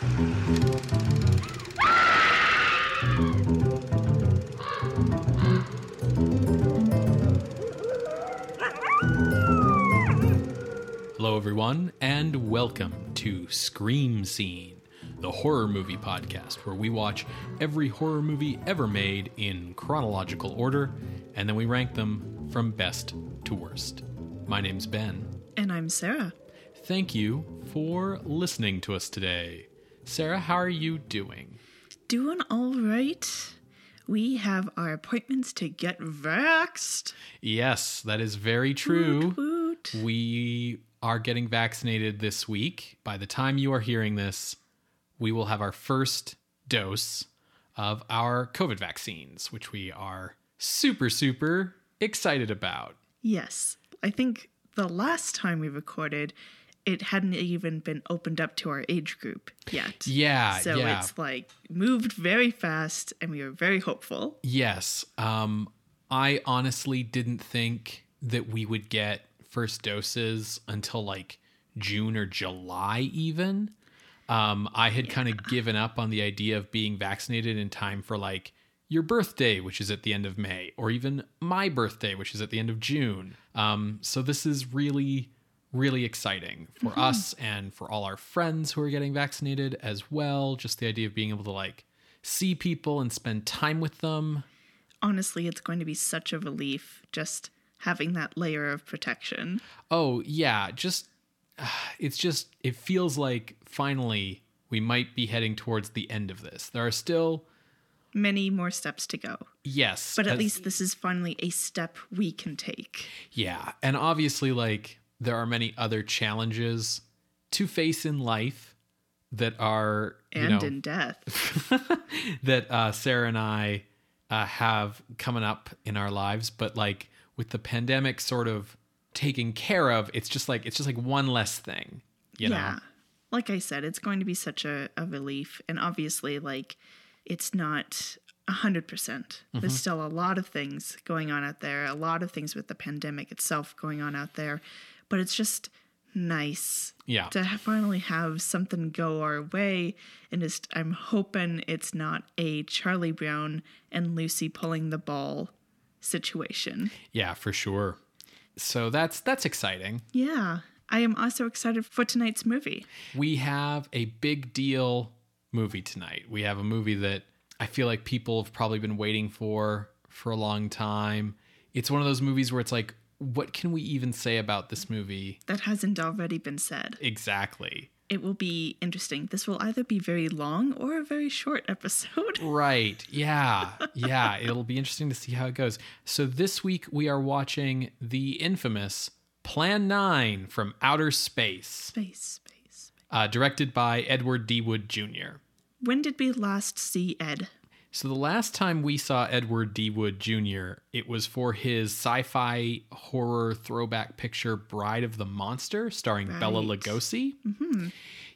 Hello, everyone, and welcome to Scream Scene, the horror movie podcast where we watch every horror movie ever made in chronological order and then we rank them from best to worst. My name's Ben. And I'm Sarah. Thank you for listening to us today. Sarah, how are you doing? Doing all right. We have our appointments to get vaxxed. Yes, that is very true. Woot, woot. We are getting vaccinated this week. By the time you are hearing this, we will have our first dose of our COVID vaccines, which we are super, super excited about. Yes. I think the last time we recorded, it hadn't even been opened up to our age group yet. Yeah, So yeah. it's like moved very fast and we were very hopeful. Yes. Um, I honestly didn't think that we would get first doses until like June or July, even. Um, I had kind of given up on the idea of being vaccinated in time for like your birthday, which is at the end of May, or even my birthday, which is at the end of June. Um, so this is really, really exciting for mm-hmm. us and for all our friends who are getting vaccinated as well. Just the idea of being able to like see people and spend time with them. Honestly, it's going to be such a relief just having that layer of protection. Oh, yeah, just it's just it feels like finally we might be heading towards the end of this. There are still Many more steps to go. yes, But at as- least this is finally a step we can take. Yeah, and obviously, like there are many other challenges to face in life that are you And know in death. that uh, Sarah and I uh, have coming up in our lives, but like with the pandemic sort of taken care of, it's just like it's just like one less thing, you yeah. know. Like I said, it's going to be such a, a relief. And obviously, like, it's not a 100%. percent Mm-hmm. There's still a lot of things going on out there, a lot of things with the pandemic itself going on out there. But it's just nice Yeah. to finally have something go our way. And just, I'm hoping it's not a Charlie Brown and Lucy pulling the ball situation. Yeah, for sure. So that's that's exciting. Yeah. I am also excited for tonight's movie. We have a big deal movie tonight. We have a movie that I feel like people have probably been waiting for for a long time. It's one of those movies where it's like, what can we even say about this movie that hasn't already been said. exactly? It will be interesting. This will either be very long or a very short episode. Right. Yeah. Yeah. It'll be interesting to see how it goes. So this week we are watching the infamous Plan 9 from Outer Space, Space, space. uh, directed by Edward D. Wood Jr. When did we last see Ed? So the last time we saw Edward D. Wood Jr., it was for his sci-fi horror throwback picture Bride of the Monster, starring Bela Right. Lugosi.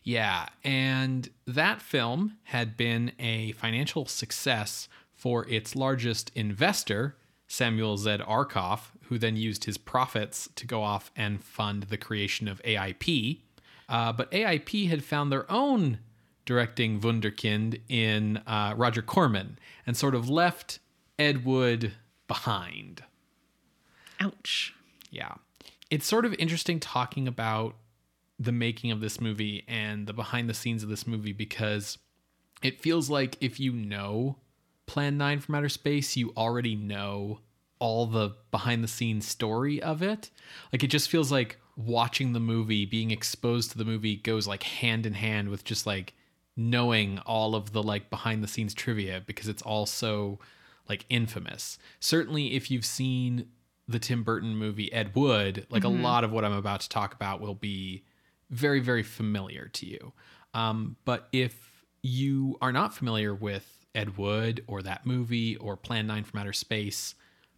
Yeah, and that film had been a financial success for its largest investor, Samuel Z. Arkoff, who then used his profits to go off and fund the creation of AIP. Uh, but AIP had found their own directing wunderkind in uh, Roger Corman and sort of left Ed Wood behind. Ouch. Yeah. It's sort of interesting talking about the making of this movie and the behind the scenes of this movie because it feels like if you know Plan 9 from Outer Space, you already know all the behind the scenes story of it. Like it just feels like watching the movie, being exposed to the movie goes like hand in hand with just like knowing all of the like behind the scenes trivia because it's all so like infamous. Certainly if you've seen the Tim Burton movie Ed Wood, like a lot of what I'm about to talk about will be very, very familiar to you. Um, but if you are not familiar with Ed Wood or that movie or Plan 9 from Outer Space,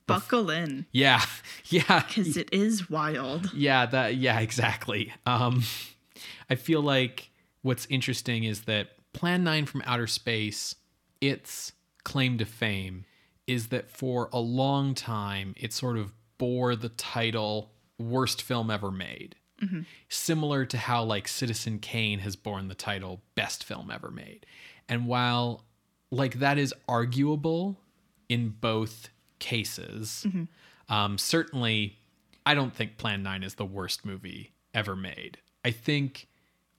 Buckle in, yeah, yeah, because it is wild. yeah, that yeah, exactly. Um I feel like what's interesting is that Plan 9 from Outer Space, its claim to fame is that for a long time it sort of bore the title worst film ever made. Similar to how like Citizen Kane has borne the title best film ever made. And while like that is arguable in both cases, um, certainly I don't think Plan 9 is the worst movie ever made. I think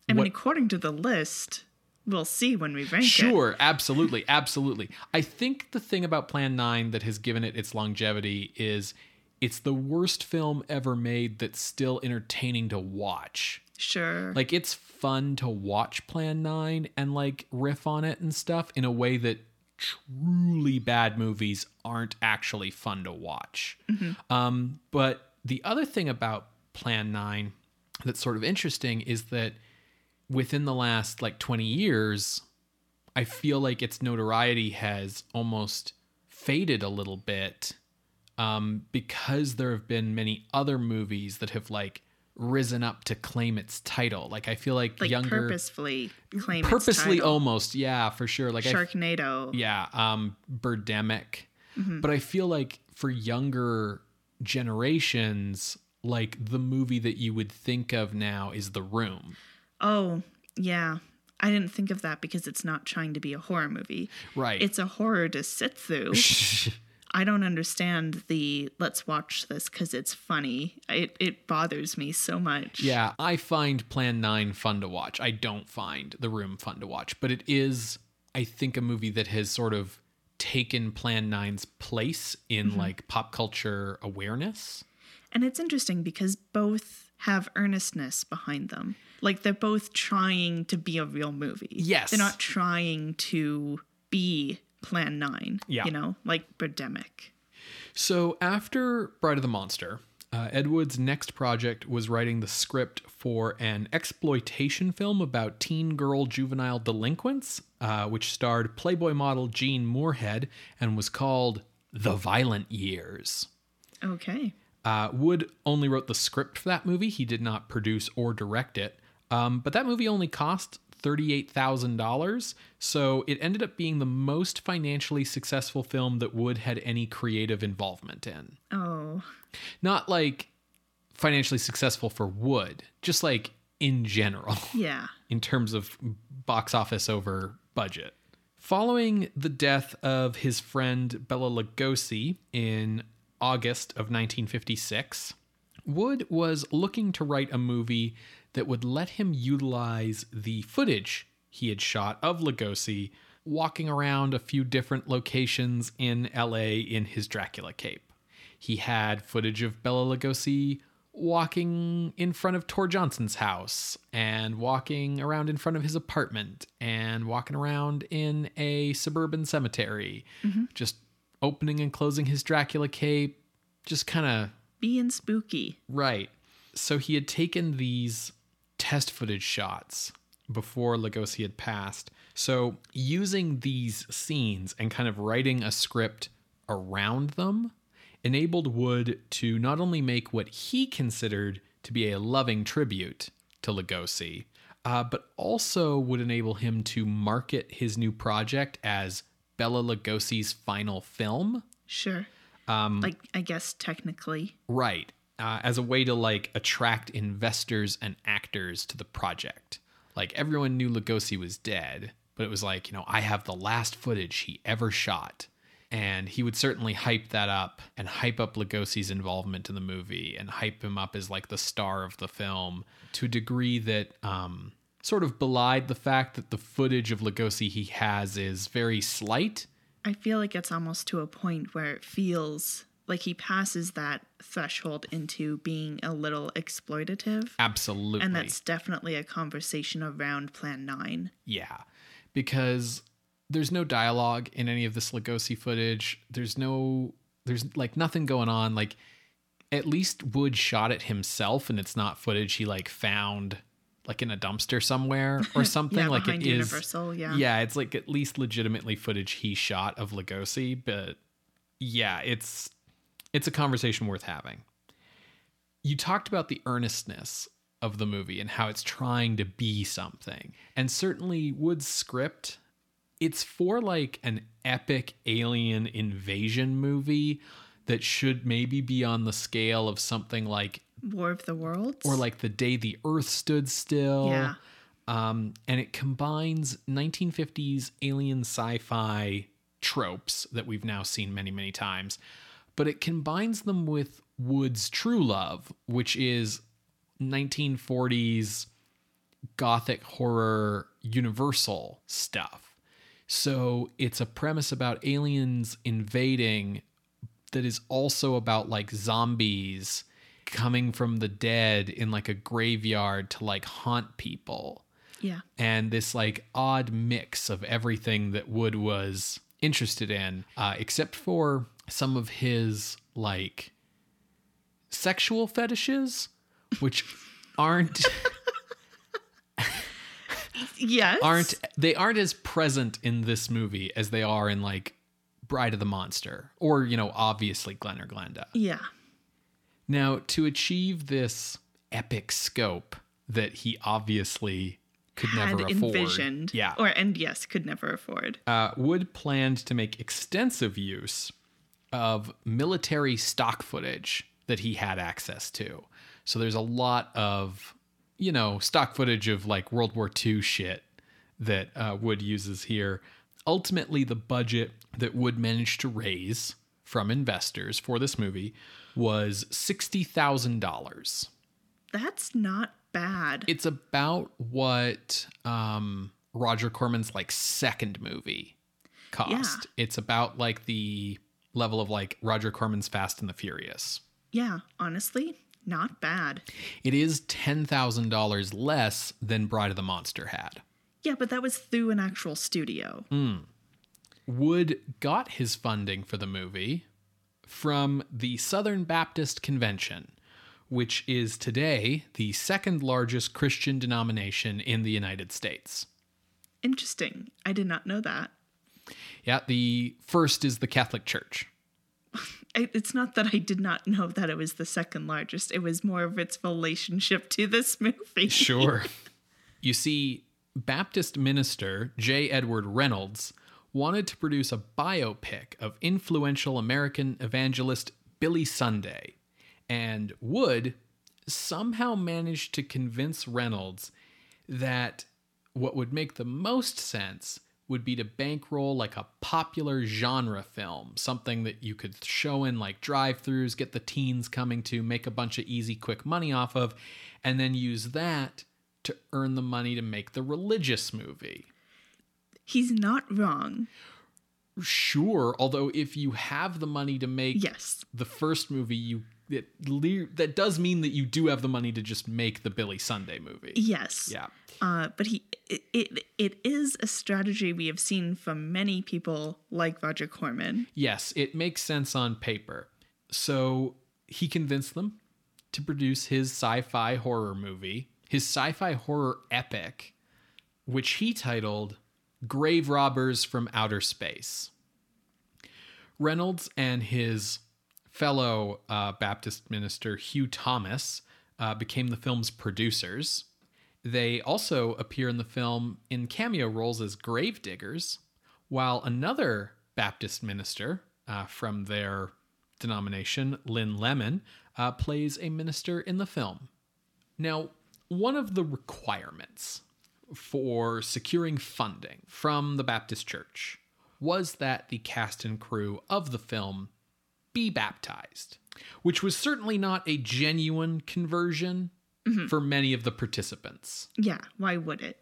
I mean, according to the list, we'll see when we rank it. Sure, absolutely, absolutely. I think the thing about Plan 9 that has given it its longevity is it's the worst film ever made that's still entertaining to watch. Sure. Like it's fun to watch Plan 9 and like riff on it and stuff in a way that truly bad movies aren't actually fun to watch. Um, but the other thing about Plan 9 that's sort of interesting is that within the last like 20 years, I feel like its notoriety has almost faded a little bit um, because there have been many other movies that have like risen up to claim its title. Like I feel like, like younger purposefully claim its purposely almost, yeah, for sure. Like I Sharknado. yeah, um Birdemic. Mm-hmm. But I feel like for younger generations, like the movie that you would think of now is The Room. Oh, yeah. I didn't think of that because it's not trying to be a horror movie. Right. It's a horror to sit through. I don't understand the let's watch this because it's funny. It it bothers me so much. Yeah, I find Plan 9 fun to watch. I don't find The Room fun to watch, but it is I think a movie that has sort of taken Plan 9's place in Mm-hmm. like pop culture awareness. And it's interesting because both have earnestness behind them. Like they're both trying to be a real movie. Yes. They're not trying to be Plan 9. Yeah. You know, like Birdemic. So after Bride of the Monster, uh, Ed Wood's next project was writing the script for an exploitation film about teen girl juvenile delinquents, uh, which starred Playboy model Jean Moorhead and was called The Violent Years. Okay. Uh, Wood only wrote the script for that movie. He did not produce or direct it. Um, but that movie only cost $38,000. So it ended up being the most financially successful film that Wood had any creative involvement in. Oh. Not like financially successful for Wood, just like in general Yeah. in terms of box office over budget. Following the death of his friend Bela Lugosi in August of 1956, Wood was looking to write a movie that would let him utilize the footage he had shot of Lugosi walking around a few different locations in LA in his Dracula cape. He had footage of Bela Lugosi walking in front of Tor Johnson's house and walking around in front of his apartment and walking around in a suburban cemetery, mm-hmm. just opening and closing his Dracula cape, just kind of Being spooky. Right. So he had taken these test footage shots before Lugosi had passed. So using these scenes and kind of writing a script around them enabled Wood to not only make what he considered to be a loving tribute to Lugosi, uh, but also would enable him to market his new project as Bela Lugosi's final film. Sure. Um, like I guess technically. Right. Uh, as a way to like attract investors and actors to the project. Like everyone knew Lugosi was dead, but it was like, you know, I have the last footage he ever shot. And he would certainly hype that up and hype up Lugosi's involvement in the movie and hype him up as like the star of the film to a degree that um, sort of belied the fact that the footage of Lugosi he has is very slight. I feel like it's almost to a point where it feels like he passes that threshold into being a little exploitative. Absolutely. And that's definitely a conversation around Plan 9. Yeah, because there's no dialogue in any of this Lugosi footage. There's no, there's like nothing going on. Like, at least Wood shot it himself, and it's not footage he like found like in a dumpster somewhere or something. Yeah, like it is. Universal, yeah. Yeah, it's like at least legitimately footage he shot of Lugosi, but yeah, it's it's a conversation worth having. You talked about the earnestness of the movie and how it's trying to be something. And certainly Wood's script, it's for like an epic alien invasion movie that should maybe be on the scale of something like War of the Worlds. or like the day the earth stood still Yeah. um, and it combines 1950s alien sci-fi tropes that we've now seen many many times but it combines them with wood's true love which is 1940s gothic horror universal stuff so it's a premise about aliens invading that is also about like zombies coming from the dead in like a graveyard to like haunt people yeah. and this like odd mix of everything that Wood was interested in, uh, except for some of his like sexual fetishes, which aren't Yes. aren't they aren't as present in this movie as they are in like Bride of the Monster or you know obviously Glen or Glenda. Yeah. Now, to achieve this epic scope that he obviously could Had never afford, envisioned. yeah, Or and yes, could never afford. uh, Wood planned to make extensive use of military stock footage that he had access to. So there's a lot of, you know, stock footage of like World War II shit that uh, Wood uses here. Ultimately, the budget that Wood managed to raise from investors for this movie was $60,000. That's not bad. It's about what um, Roger Corman's like second movie cost. It's about like the level of like Roger Corman's Fast and the Furious. yeah, honestly, not bad. It is ten thousand dollars less than Bride of the Monster had. Yeah, but that was through an actual studio. Wood got his funding for the movie from the Southern Baptist Convention, which is today the second largest Christian denomination in the United States. Interesting. I did not know that. Yeah, the first is the Catholic Church. It's not that I did not know that it was the second largest. It was more of its relationship to this movie. Sure. you see, Baptist minister J. Edward Reynolds wanted to produce a biopic of influential American evangelist Billy Sunday, and Wood somehow managed to convince Reynolds that what would make the most sense would be to bankroll like a popular genre film, something that you could show in like drive throughs, get the teens coming to, make a bunch of easy, quick money off of, and then use that to earn the money to make the religious movie. He's not wrong. Sure, although if you have the money to make Yes. the first movie, you it, that does mean that you do have the money to just make the Billy Sunday movie. Yes. Yeah. Uh, but he it, it it is a strategy we have seen from many people like Roger Corman. Yes, it makes sense on paper. So he convinced them to produce his sci fi horror movie, his sci fi horror epic, which he titled Grave Robbers from Outer Space. Reynolds and his fellow uh, Baptist minister, Hugh Thomas, uh, became the film's producers. They also appear in the film in cameo roles as gravediggers, while another Baptist minister uh, from their denomination, Lynn Lemon, uh, plays a minister in the film. Now, one of the requirements for securing funding from the Baptist Church was that the cast and crew of the film be baptized, which was certainly not a genuine conversion for many of the participants. Yeah, why would it?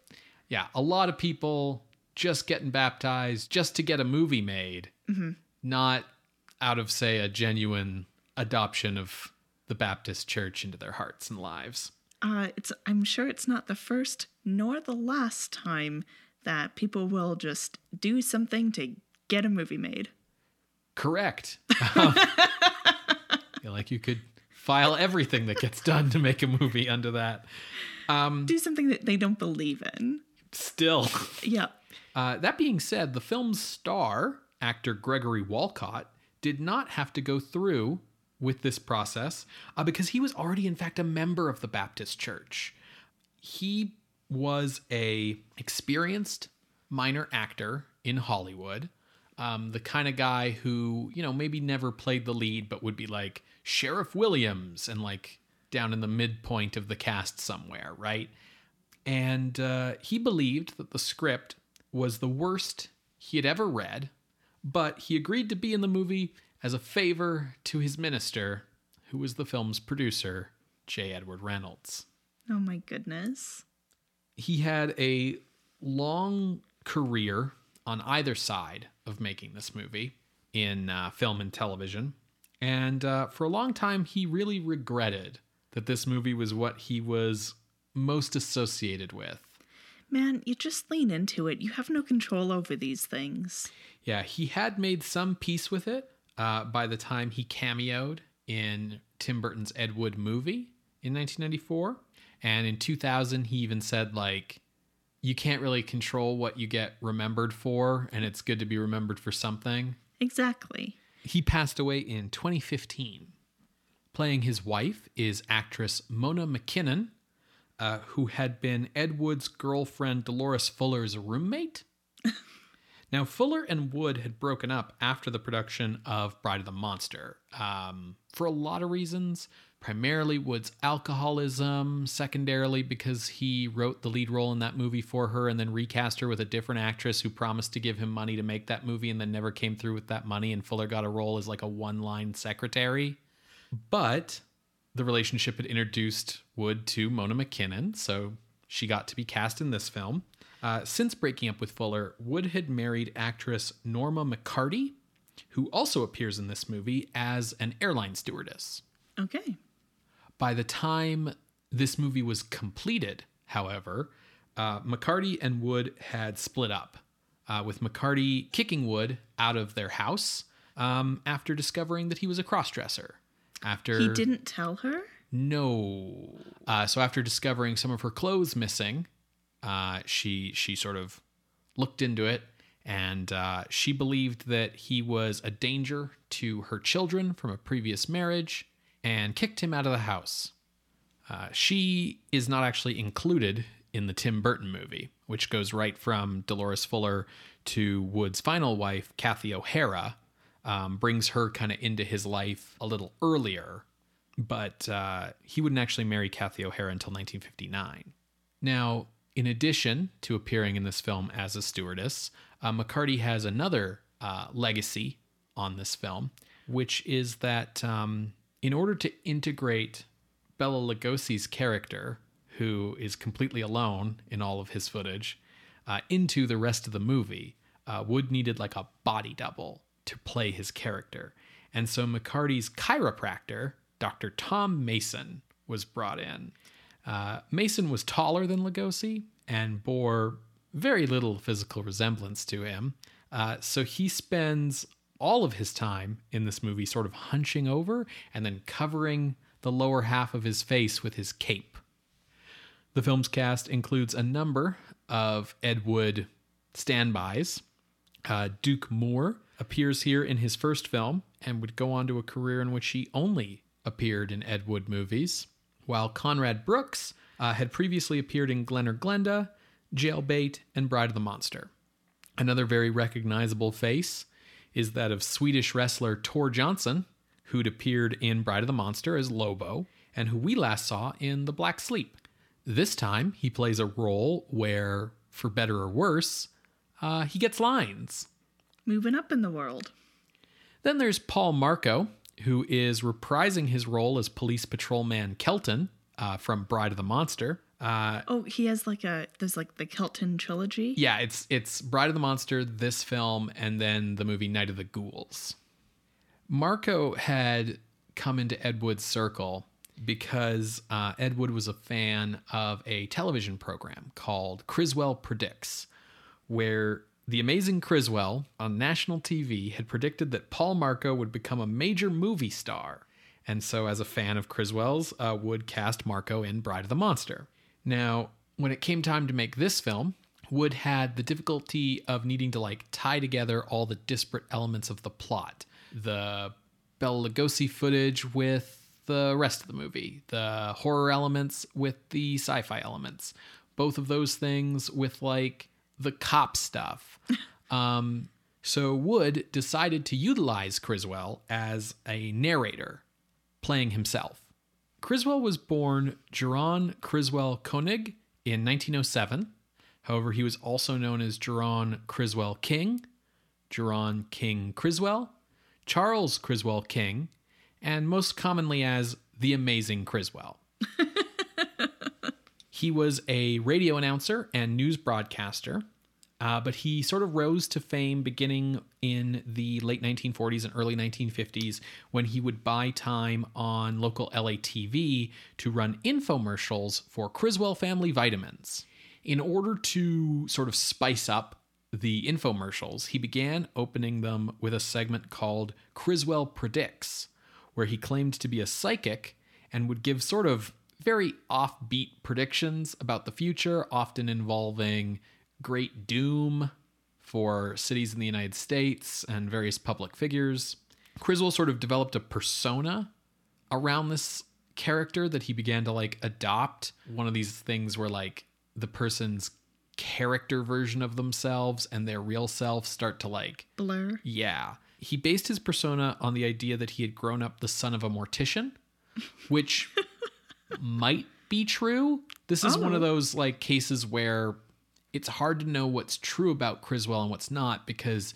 Yeah, a lot of people just getting baptized just to get a movie made, not out of, say, a genuine adoption of the Baptist church into their hearts and lives. Uh, it's I'm sure it's not the first nor the last time that people will just do something to get a movie made. Correct. Um, feel like you could file everything that gets done to make a movie under that. Do something that they don't believe in. Still. Yeah. Uh, that being said, the film's star, actor Gregory Walcott, did not have to go through with this process uh, because he was already, in fact, a member of the Baptist Church. He was a experienced minor actor in Hollywood, Um, the kind of guy who, you know, maybe never played the lead, but would be like Sheriff Williams and like down in the midpoint of the cast somewhere, right? And uh, he believed that the script was the worst he had ever read, but he agreed to be in the movie as a favor to his minister, who was the film's producer, J. Edward Reynolds. Oh my goodness. He had a long career on either side of making this movie in uh, film and television. And uh, for a long time, he really regretted that this movie was what he was most associated with. Man, you just lean into it. You have no control over these things. Yeah, he had made some peace with it uh, by the time he cameoed in Tim Burton's Ed Wood movie in 1994. And in 2000, he even said, like, you can't really control what you get remembered for, and it's good to be remembered for something. Exactly. He passed away in 2015. Playing his wife is actress Mona McKinnon, uh, who had been Ed Wood's girlfriend Dolores Fuller's roommate. now, Fuller and Wood had broken up after the production of Bride of the Monster um, for a lot of reasons. Primarily Wood's alcoholism, secondarily because he wrote the lead role in that movie for her and then recast her with a different actress who promised to give him money to make that movie and then never came through with that money. And Fuller got a role as like a one line secretary. But the relationship had introduced Wood to Mona McKinnon, so she got to be cast in this film. Uh, since breaking up with Fuller, Wood had married actress Norma McCarty, who also appears in this movie as an airline stewardess. Okay. By the time this movie was completed, however, uh, McCarty and Wood had split up, uh, with McCarty kicking Wood out of their house um, after discovering that he was a crossdresser. After He didn't tell her? no. Uh, so after discovering some of her clothes missing, uh, she she sort of looked into it, and uh, she believed that he was a danger to her children from a previous marriage, and kicked him out of the house. Uh, she is not actually included in the Tim Burton movie, which goes right from Dolores Fuller to Wood's final wife, Kathy O'Hara, um, brings her kind of into his life a little earlier, but uh, he wouldn't actually marry Kathy O'Hara until 1959. Now, in addition to appearing in this film as a stewardess, uh, McCarty has another uh, legacy on this film, which is that um, in order to integrate Bela Lugosi's character, who is completely alone in all of his footage, uh, into the rest of the movie, uh, Wood needed like a body double to play his character. And so McCarty's chiropractor, Dr. Tom Mason, was brought in. Uh, Mason was taller than Lugosi and bore very little physical resemblance to him. Uh, so he spends all of his time in this movie sort of hunching over and then covering the lower half of his face with his cape. The film's cast includes a number of Ed Wood standbys. Uh, Duke Moore appears here in his first film and would go on to a career in which he only appeared in Ed Wood movies, while Conrad Brooks uh, had previously appeared in Glen or Glenda, Jailbait, and Bride of the Monster. Another very recognizable face is that of Swedish wrestler Tor Johnson, who'd appeared in Bride of the Monster as Lobo, and who we last saw in The Black Sleep. This time, he plays a role where, for better or worse, uh, he gets lines. Moving up in the world. Then there's Paul Marco, who is reprising his role as police patrolman Kelton uh, from Bride of the Monster. Uh, Oh, he has like a there's like the Kelton trilogy. yeah, it's it's Bride of the Monster, this film, and then the movie Night of the Ghouls. Marco had come into Ed Wood's circle because uh, Ed Wood was a fan of a television program called Criswell Predicts, where the amazing Criswell on national TV had predicted that Paul Marco would become a major movie star. And so, as a fan of Criswell's, uh, Wood cast Marco in Bride of the Monster. Now, when it came time to make this film, Wood had the difficulty of needing to like tie together all the disparate elements of the plot. The Bela Lugosi footage with the rest of the movie, the horror elements with the sci-fi elements. Both of those things with like the cop stuff. um, So Wood decided to utilize Criswell as a narrator, playing himself. Criswell was born Geron Criswell Koenig in 1907. However, he was also known as Geron Criswell King, Geron King Criswell, Charles Criswell King, and most commonly as the Amazing Criswell. he was a radio announcer and news broadcaster, uh, but he sort of rose to fame beginning in the late 1940s and early 1950s when he would buy time on local LA TV to run infomercials for Criswell Family Vitamins. In order to sort of spice up the infomercials, he began opening them with a segment called Criswell Predicts, where he claimed to be a psychic and would give sort of very offbeat predictions about the future, often involving great doom for cities in the United States and various public figures. Criswell sort of developed a persona around this character that he began to like adopt. One of these things where like the person's character version of themselves and their real self start to like Blur. yeah. He based his persona on the idea that he had grown up the son of a mortician, which might be true. This is one Oh. of those like cases where it's hard to know what's true about Criswell and what's not because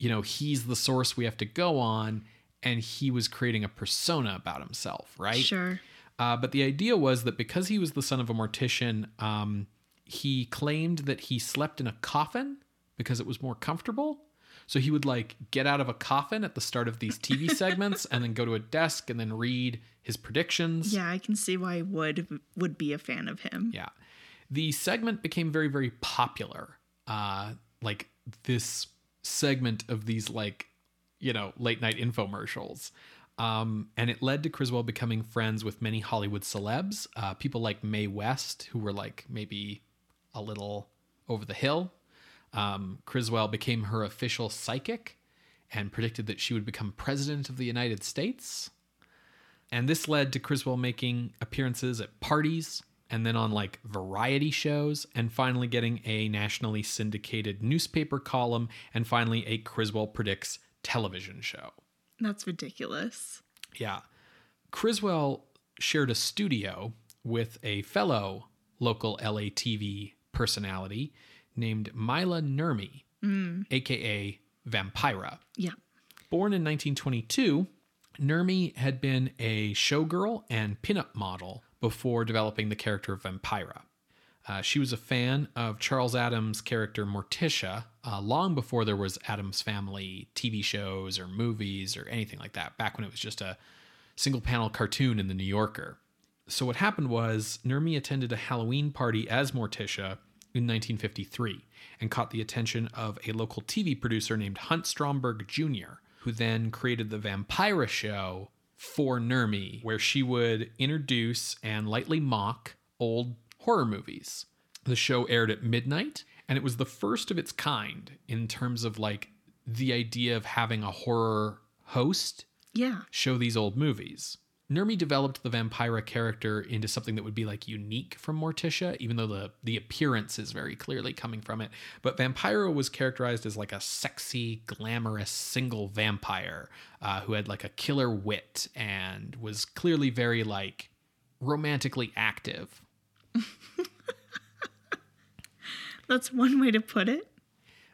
you know, he's the source we have to go on and he was creating a persona about himself, right? Sure. Uh, but the idea was that because he was the son of a mortician, um, he claimed that he slept in a coffin because it was more comfortable. So he would like get out of a coffin at the start of these TV segments and then go to a desk and then read his predictions. Yeah, I can see why Wood would be a fan of him. Yeah. The segment became very, very popular. Uh, like this segment of these like, you know, late night infomercials. Um, and it led to Criswell becoming friends with many Hollywood celebs, uh, people like Mae West, who were like maybe a little over the hill. Um, Criswell became her official psychic and predicted that she would become president of the United States. And this led to Criswell making appearances at parties and then on like variety shows and finally getting a nationally syndicated newspaper column and finally a Criswell Predicts television show. That's ridiculous. Yeah. Criswell shared a studio with a fellow local LA TV personality named Maila Nurmi, aka mm. Vampira. Yeah. Born in 1922, Nurmi had been a showgirl and pinup model before developing the character of Vampira. Uh, she was a fan of Charles Addams' character Morticia uh, long before there was Addams Family TV shows or movies or anything like that, back when it was just a single panel cartoon in The New Yorker. So, what happened was Nurmi attended a Halloween party as Morticia in 1953 and caught the attention of a local TV producer named Hunt Stromberg Jr., who then created the Vampira show for Nurmi, where she would introduce and lightly mock old horror movies. The show aired at midnight, and it was the first of its kind in terms of like the idea of having a horror host Yeah. show these old movies. Nurmi developed the Vampira character into something that would be like unique from Morticia, even though the the appearance is very clearly coming from it. But Vampira was characterized as like a sexy, glamorous single vampire uh, who had like a killer wit and was clearly very like romantically active. That's one way to put it.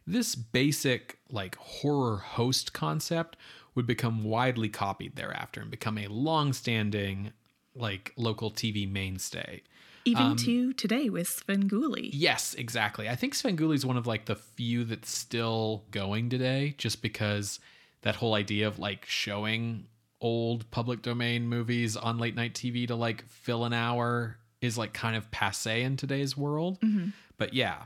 This basic like horror host concept would become widely copied thereafter and become a long-standing like local TV mainstay. Even Um, to today with Svengoolie. Yes, exactly. I think Svengoolie is one of like the few that's still going today, just because that whole idea of like showing old public domain movies on late night TV to like fill an hour is like kind of passe in today's world. But yeah,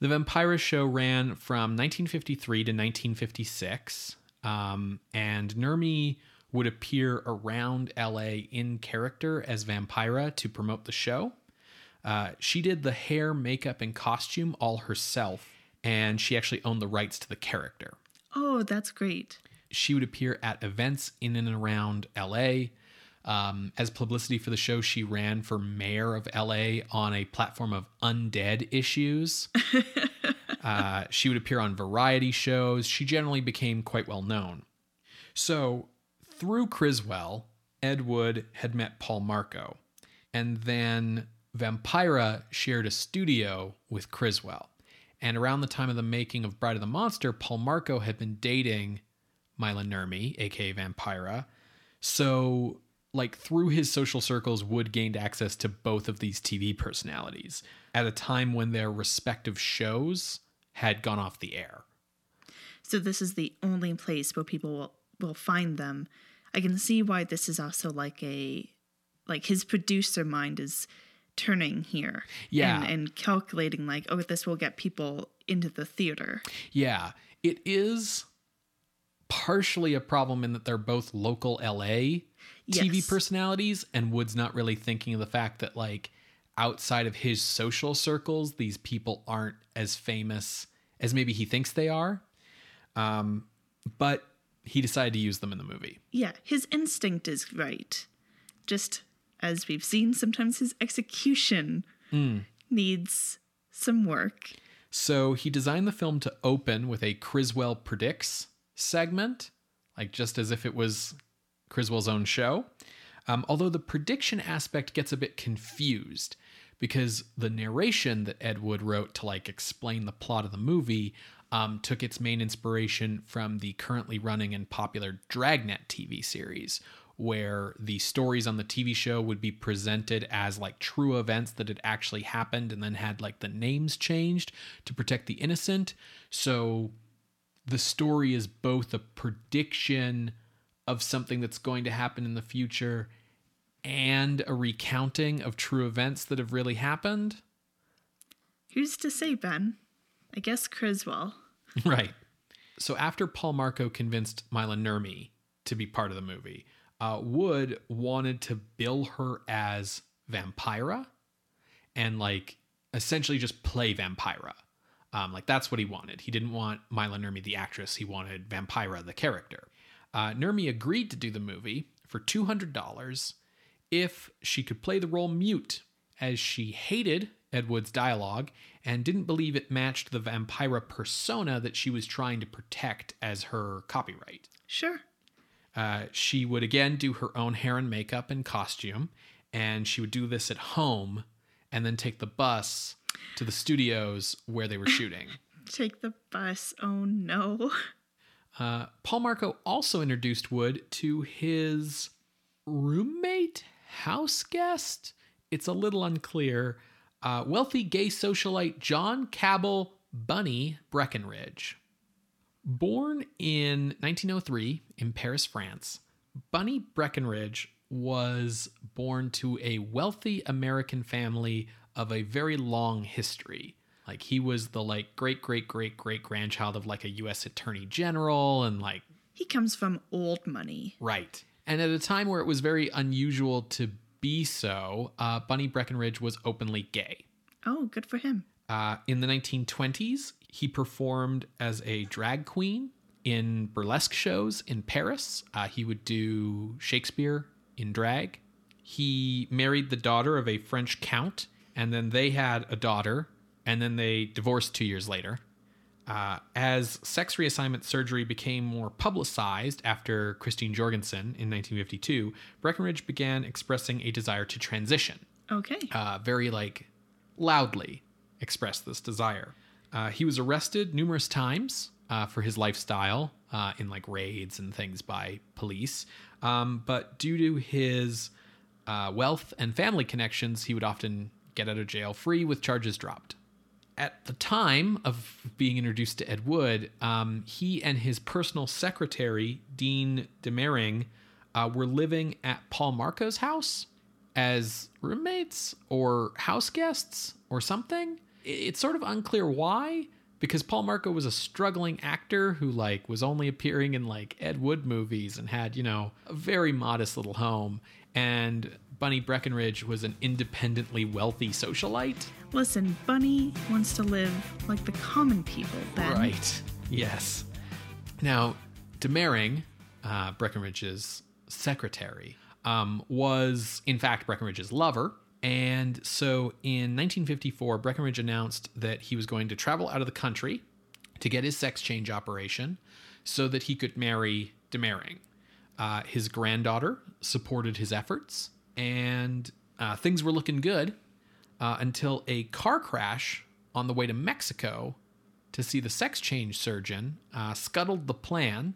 the Vampira show ran from 1953 to 1956, um, and Nurmi would appear around LA in character as Vampira to promote the show. Uh, she did the hair, makeup, and costume all herself, and she actually owned the rights to the character. Oh, that's great. She would appear at events in and around LA. Um, as publicity for the show, she ran for mayor of LA on a platform of undead issues. uh, she would appear on variety shows. She generally became quite well known. So, through Criswell, Ed Wood had met Paul Marco. And then Vampira shared a studio with Criswell. And around the time of the making of Bride of the Monster, Paul Marco had been dating Maila Nurmi, aka Vampira. So, like, through his social circles, Wood gained access to both of these TV personalities at a time when their respective shows had gone off the air. So this is the only place where people will, will find them. I can see why this is also like a like his producer mind is turning here. Yeah. And, and calculating like, oh, this will get people into the theater. Yeah, it is partially a problem in that they're both local LA TV Yes. personalities, and Wood's not really thinking of the fact that, like, outside of his social circles, these people aren't as famous as maybe he thinks they are. Um, but he decided to use them in the movie. Yeah, his instinct is right. Just as we've seen, sometimes his execution needs some work. So he designed the film to open with a Criswell Predicts segment, like just as if it was Criswell's own show. Um, although the prediction aspect gets a bit confused because the narration that Ed Wood wrote to like explain the plot of the movie um, took its main inspiration from the currently running and popular Dragnet TV series, where the stories on the TV show would be presented as like true events that had actually happened and then had like the names changed to protect the innocent. So the story is both a prediction of something that's going to happen in the future and a recounting of true events that have really happened. Who's to say, Ben? I guess Criswell. right. So after Paul Marco convinced Maila Nurmi to be part of the movie, uh, Wood wanted to bill her as Vampira and like essentially just play Vampira. Um, like that's what he wanted. He didn't want Maila Nurmi the actress. He wanted Vampira the character. Uh, Nurmi agreed to do the movie for two hundred dollars if she could play the role mute, as she hated Ed Wood's dialogue and didn't believe it matched the Vampira persona that she was trying to protect as her copyright. Sure. Uh, she would again do her own hair and makeup and costume, and she would do this at home and then take the bus to the studios where they were shooting. Take the bus. Oh no. Uh, Paul Marco also introduced Wood to his roommate, house guest. It's a little unclear. Uh, wealthy gay socialite John Cabell Bunny Breckinridge. Born in 1903 in Paris, France, Bunny Breckinridge was born to a wealthy American family of a very long history. Like he was the like great great great great grandchild of like a US attorney general and like He comes from old money. right. And at a time where it was very unusual to be so, uh, Bunny Breckinridge was openly gay. Oh, good for him. Uh, in the 1920s, he performed as a drag queen in burlesque shows in Paris. Uh, he would do Shakespeare in drag. He married the daughter of a French count, and then they had a daughter, and then they divorced two years later. Uh, as sex reassignment surgery became more publicized after Christine Jorgensen in 1952, Breckinridge began expressing a desire to transition Okay. uh, very like loudly expressed this desire. Uh, he was arrested numerous times uh, for his lifestyle uh, in like raids and things by police, um, but due to his uh, wealth and family connections, he would often get out of jail free with charges dropped. At the time of being introduced to Ed Wood, um, he and his personal secretary, Dean Demering, uh, were living at Paul Marco's house as roommates or house guests or something. It's sort of unclear why, because Paul Marco was a struggling actor who like was only appearing in like Ed Wood movies and had, you know, a very modest little home. And Bunny Breckinridge was an independently wealthy socialite. Listen, Bunny wants to live like the common people, Ben. Right. Yes. Now, Demering, uh, Breckinridge's secretary, um, was in fact Breckinridge's lover, And so in 1954, Breckinridge announced that he was going to travel out of the country to get his sex change operation so that he could marry Demering. Uh, his granddaughter supported his efforts, and uh, things were looking good uh, until a car crash on the way to Mexico to see the sex change surgeon uh, scuttled the plan,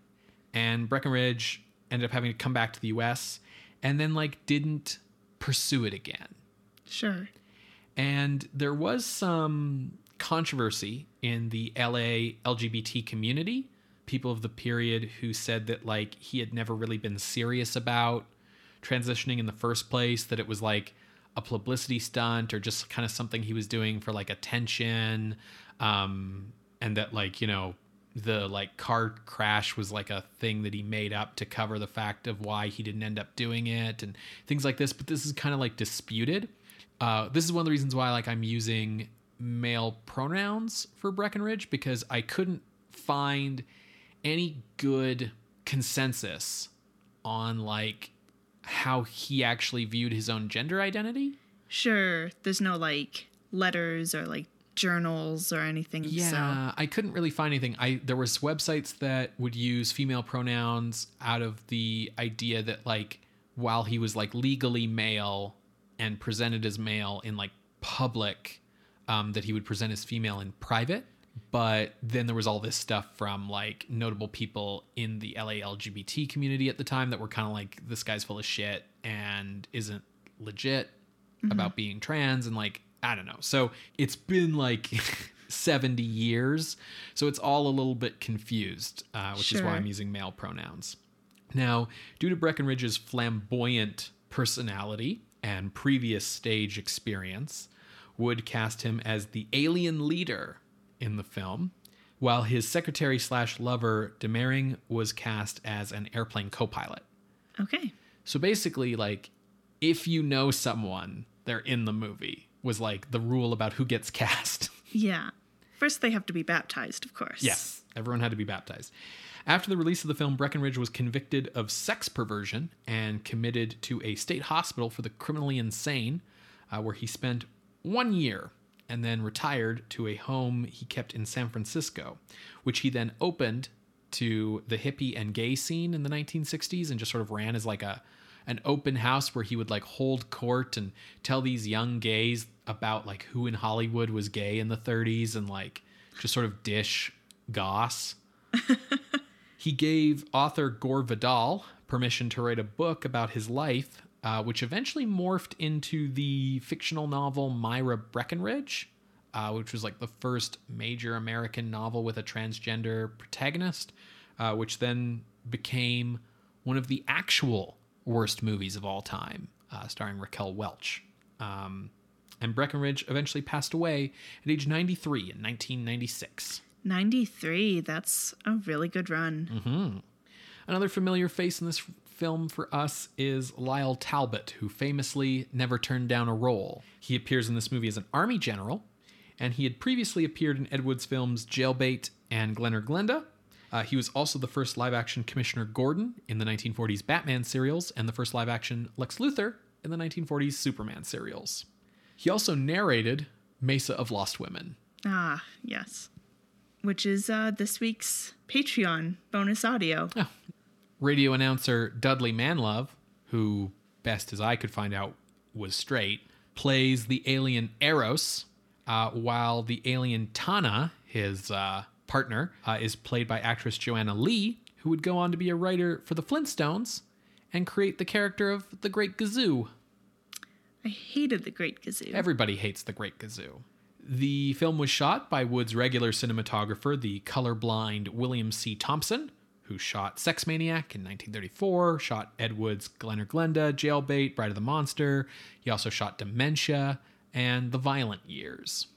and Breckinridge ended up having to come back to the U.S. and then like didn't pursue it again. Sure. And there was some controversy in the LA LGBT community. People of the period who said that like he had never really been serious about transitioning in the first place, that it was like a publicity stunt or just kind of something he was doing for like attention. Um, and that like, you know, the like car crash was like a thing that he made up to cover the fact of why he didn't end up doing it and things like this. But this is kind of like disputed. Uh, this is one of the reasons why like I'm using male pronouns for Breckinridge because I couldn't find any good consensus on like how he actually viewed his own gender identity. Sure. There's no like letters or like journals or anything. Yeah, So. I couldn't really find anything. I there was websites that would use female pronouns out of the idea that like while he was like legally male and presented as male in like public, um, that he would present as female in private. But then there was all this stuff from like notable people in the LA LGBT community at the time that were kind of like, this guy's full of shit and isn't legit about being trans and like I don't know. So it's been like 70 years. So it's all a little bit confused, uh, which is why I'm using male pronouns. Now, due to Breckinridge's flamboyant personality and previous stage experience, Wood cast him as the alien leader in the film, while his secretary slash lover, De Mering, was cast as an airplane co pilot. Okay. So basically, like, if you know someone, they're in the movie, was like the rule about who gets cast. Yeah. First, they have to be baptized, of course. yes, everyone had to be baptized. After the release of the film, Breckinridge was convicted of sex perversion and committed to a state hospital for the criminally insane, uh, where he spent one year and then retired to a home he kept in San Francisco, which he then opened to the hippie and gay scene in the 1960s and just sort of ran as like a an open house where he would like hold court and tell these young gays about like who in Hollywood was gay in the 30s and like just sort of dish goss. he gave author Gore Vidal permission to write a book about his life, uh, which eventually morphed into the fictional novel Myra Breckinridge, uh, which was like the first major American novel with a transgender protagonist, uh, which then became one of the actual worst movies of all time, uh, starring Raquel Welch. Um, and Breckinridge eventually passed away at age 93 in 1996. 93. That's a really good run. Another familiar face in this film for us is Lyle Talbot, who famously never turned down a role. He appears in this movie as an army general, and he had previously appeared in Ed Wood's films Jailbait and Glen or Glenda. Uh, he was also the first live action Commissioner Gordon in the 1940s Batman serials and the first live action Lex Luthor in the 1940s Superman serials. He also narrated Mesa of Lost Women. Ah, yes. Which is uh, this week's Patreon bonus audio. Radio announcer Dudley Manlove, who, best as I could find out, was straight, plays the alien Eros, uh, while the alien Tana, his uh, partner, uh, is played by actress Joanna Lee, who would go on to be a writer for the Flintstones and create the character of the Great Gazoo. I hated the Great Gazoo. Everybody hates the Great Gazoo. The film was shot by Wood's regular cinematographer, the colorblind William C. Thompson, who shot Sex Maniac in 1934, shot Ed Wood's Glen or Glenda, Jailbait, Bride of the Monster. He also shot Dementia and The Violent Years.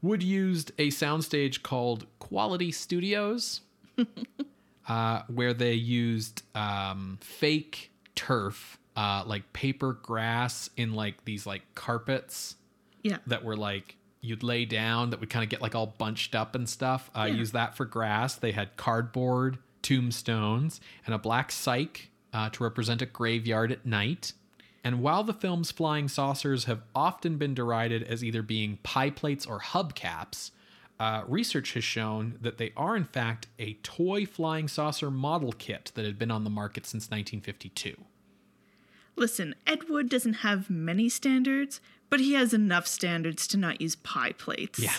Wood used a soundstage called Quality Studios, uh, where they used um, fake turf, uh, like paper grass in like these like carpets yeah. that were like you'd lay down that would kind of get like all bunched up and stuff. Uh, Yeah. Use that for grass. They had cardboard tombstones and a black cyc uh, to represent a graveyard at night. And while the film's flying saucers have often been derided as either being pie plates or hubcaps, uh, research has shown that they are, in fact, a toy flying saucer model kit that had been on the market since 1952. Listen, Ed Wood doesn't have many standards, but he has enough standards to not use pie plates. Yeah.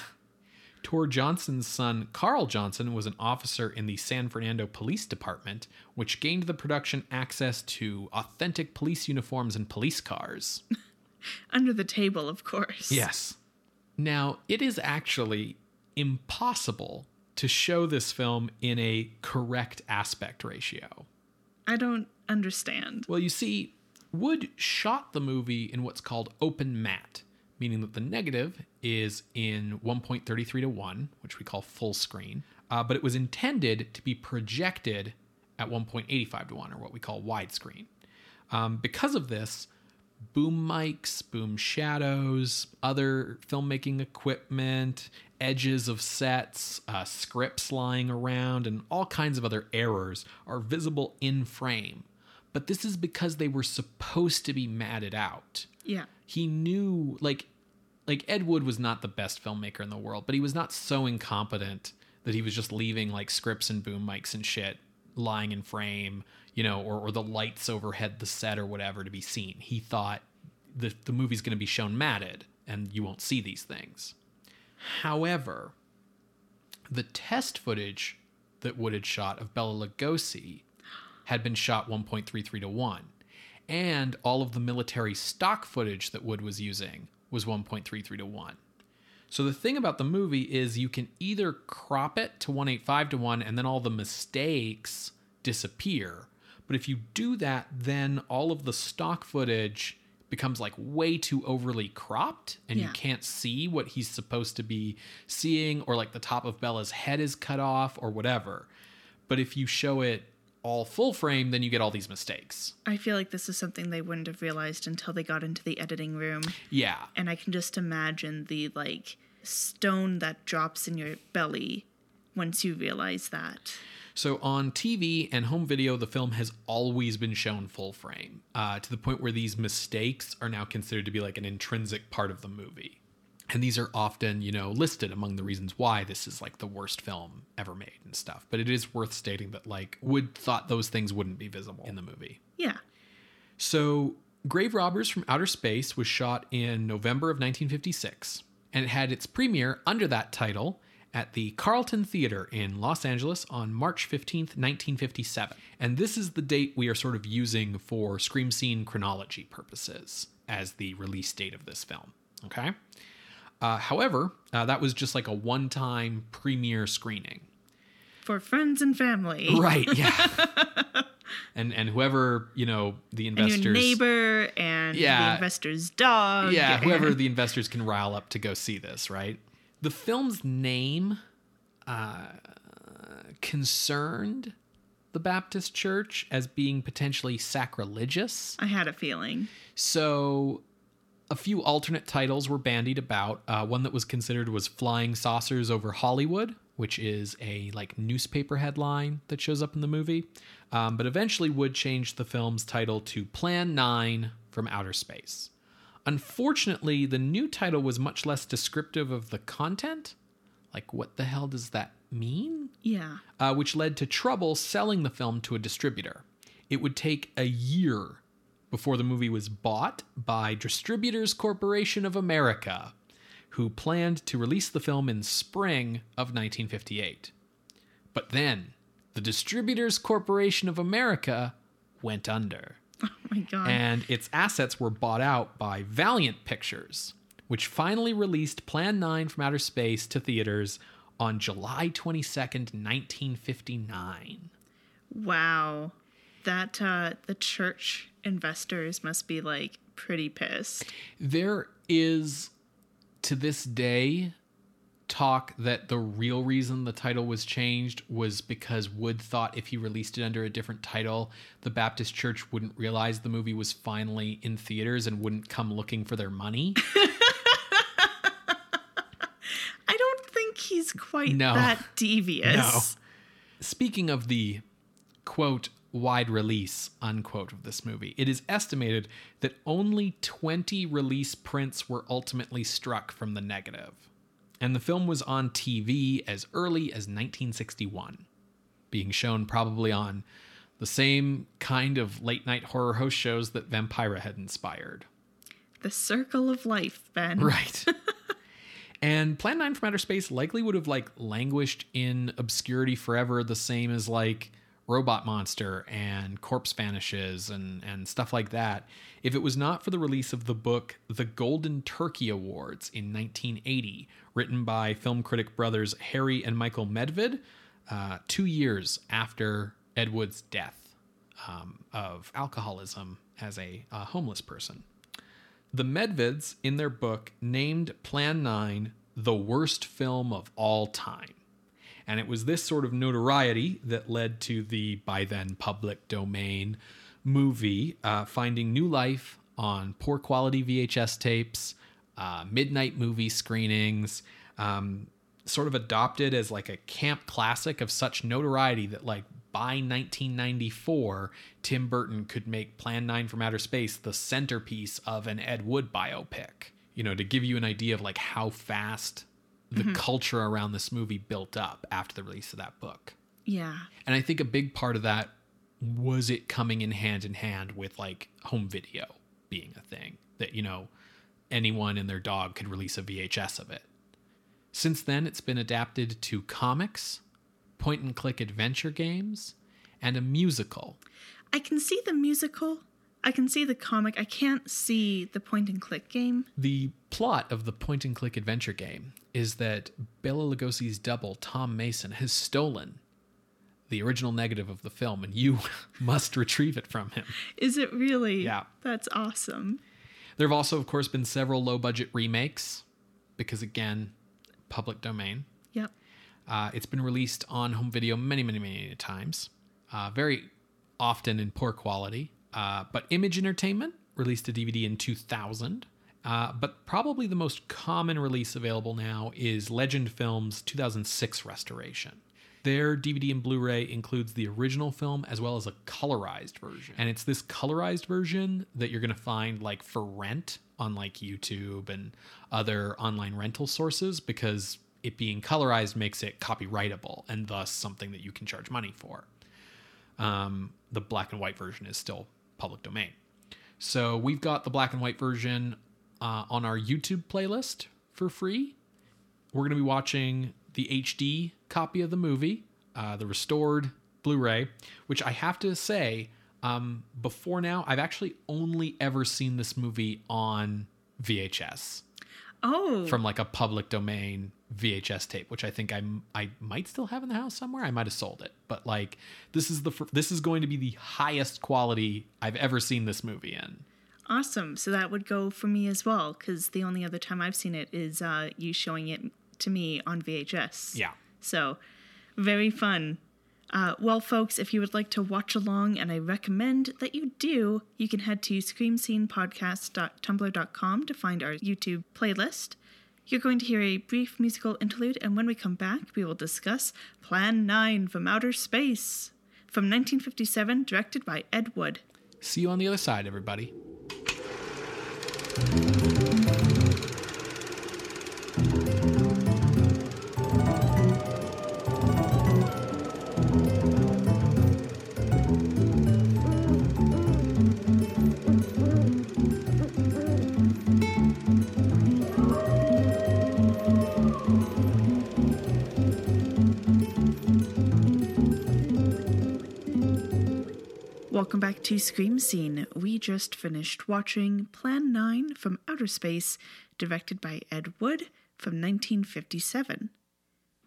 Tor Johnson's son, Carl Johnson, was an officer in the San Fernando Police Department, which gained the production access to authentic police uniforms and police cars. Under the table, of course. Yes. Now, it is actually impossible to show this film in a correct aspect ratio. I don't understand. Well, you see, Wood shot the movie in what's called open matte, meaning that the negative is in 1.33 to 1, which we call full screen, uh, but it was intended to be projected at 1.85 to 1, or what we call widescreen. Um, because of this, boom mics, boom shadows, other filmmaking equipment, edges of sets, uh, scripts lying around, and all kinds of other errors are visible in frame. But this is because they were supposed to be matted out. Yeah. He knew, like, like Ed Wood was not the best filmmaker in the world, but he was not so incompetent that he was just leaving like scripts and boom mics and shit lying in frame, you know, or, or the lights overhead the set or whatever to be seen. He thought the, the movie's going to be shown matted and you won't see these things. However, the test footage that Wood had shot of Bela Lugosi had been shot 1.33 to 1. And all of the military stock footage that Wood was using was 1.33 to 1. So the thing about the movie is you can either crop it to 185 to 1 and then all the mistakes disappear. But if you do that, then all of the stock footage becomes like way too overly cropped and you can't see what he's supposed to be seeing or like the top of Bela's head is cut off or whatever. But if you show it all full frame, then you get all these mistakes. I feel like this is something they wouldn't have realized until they got into the editing room. Yeah. And I can just imagine the like stone that drops in your belly once you realize that. So on TV and home video, the film has always been shown full frame uh, to the point where these mistakes are now considered to be like an intrinsic part of the movie. And these are often, you know, listed among the reasons why this is like the worst film ever made and stuff. But it is worth stating that like Wood thought those things wouldn't be visible in the movie. Yeah. So, Grave Robbers from Outer Space was shot in November of 1956, and it had its premiere under that title at the Carlton Theater in Los Angeles on March 15th, 1957. And this is the date we are sort of using for Scream Scene chronology purposes as the release date of this film. Okay? Uh, however, uh, that was just like a one time premiere screening. For friends and family. Right, yeah. and and whoever, you know, the investors. And your neighbor and Yeah. the investor's dog. yeah, whoever the investors can rile up to go see this, right? The film's name uh, concerned the Baptist Church as being potentially sacrilegious. I had a feeling. So a few alternate titles were bandied about. Uh, one that was considered was "Flying Saucers Over Hollywood," which is a like newspaper headline that shows up in the movie. Um, but eventually, Wood changed the film's title to "Plan Nine from Outer Space." Unfortunately, the new title was much less descriptive of the content. Like, what the hell does that mean? Yeah. uh, which led to trouble selling the film to a distributor. It would take a year before the movie was bought by Distributors Corporation of America, who planned to release the film in spring of 1958. But then, the Distributors Corporation of America went under, Oh my god. and its assets were bought out by Valiant Pictures, which finally released Plan 9 from Outer Space to theaters on July 22nd, 1959. wow. That uh the church investors must be like pretty pissed. There is, to this day, talk that the real reason the title was changed was because Wood thought if he released it under a different title, the Baptist Church wouldn't realize the movie was finally in theaters and wouldn't come looking for their money. I don't think he's quite No. that devious. No. Speaking of the quote wide release, unquote, of this movie. It is estimated that only 20 release prints were ultimately struck from the negative. And the film was on TV as early as 1961, being shown probably on the same kind of late night horror host shows that Vampira had inspired. The circle of life, Ben. Right. and Plan 9 from Outer Space likely would have like languished in obscurity forever, the same as like Robot Monster and Corpse Vanishes and, and stuff like that, if it was not for the release of the book The Golden Turkey Awards in 1980, written by film critic brothers Harry and Michael Medved, uh, two years after Ed Wood's death um, of alcoholism as a uh, homeless person. The Medveds, in their book, named Plan 9 the worst film of all time. And it was this sort of notoriety that led to the, by then, public domain movie uh, finding new life on poor quality VHS tapes, uh, midnight movie screenings, um, sort of adopted as like a camp classic of such notoriety that, like, by 1994, Tim Burton could make Plan 9 from Outer Space the centerpiece of an Ed Wood biopic. You know, to give you an idea of like how fast the mm-hmm. culture around this movie built up after the release of that book. Yeah. And I think a big part of that was it coming in hand in hand with like home video being a thing that, you know, anyone and their dog could release a VHS of it. Since then, it's been adapted to comics, point and click adventure games, and a musical. I can see the musical I can see the comic. I can't see the point and click game. The plot of the point and click adventure game is that Bela Lugosi's double, Tom Mason, has stolen the original negative of the film and you must retrieve it from him. Is it really? Yeah. That's awesome. There have also, of course, been several low budget remakes because, again, public domain. Yep. Uh, it's been released on home video many, many, many times, uh, very often in poor quality. Uh, but Image Entertainment released a DVD in 2000. Uh, but probably the most common release available now is Legend Films' 2006 restoration. Their DVD and Blu ray includes the original film as well as a colorized version. And it's this colorized version that you're going to find like for rent on like YouTube and other online rental sources because it being colorized makes it copyrightable and thus something that you can charge money for. Um, the black and white version is still public domain. So we've got the black and white version uh, on our YouTube playlist for free. We're going to be watching the HD copy of the movie, uh, the restored Blu ray, which I have to say, um, before now, I've actually only ever seen this movie on VHS. Oh. From like a public domain VHS tape, which I think I I might still have in the house somewhere. I might have sold it, but like this is the this is going to be the highest quality I've ever seen this movie in. Awesome. So that would go for me as well, because the only other time I've seen it is uh, you showing it to me on VHS. Yeah. So very fun. Uh, well, folks, if you would like to watch along, and I recommend that you do, you can head to screamscenepodcast.tumblr.com to find our YouTube playlist. You're going to hear a brief musical interlude, and when we come back, we will discuss Plan 9 from Outer Space from 1957, directed by Ed Wood. See you on the other side, everybody. Thank you. Welcome back to Scream Scene. We just finished watching Plan 9 from Outer Space, directed by Ed Wood from 1957.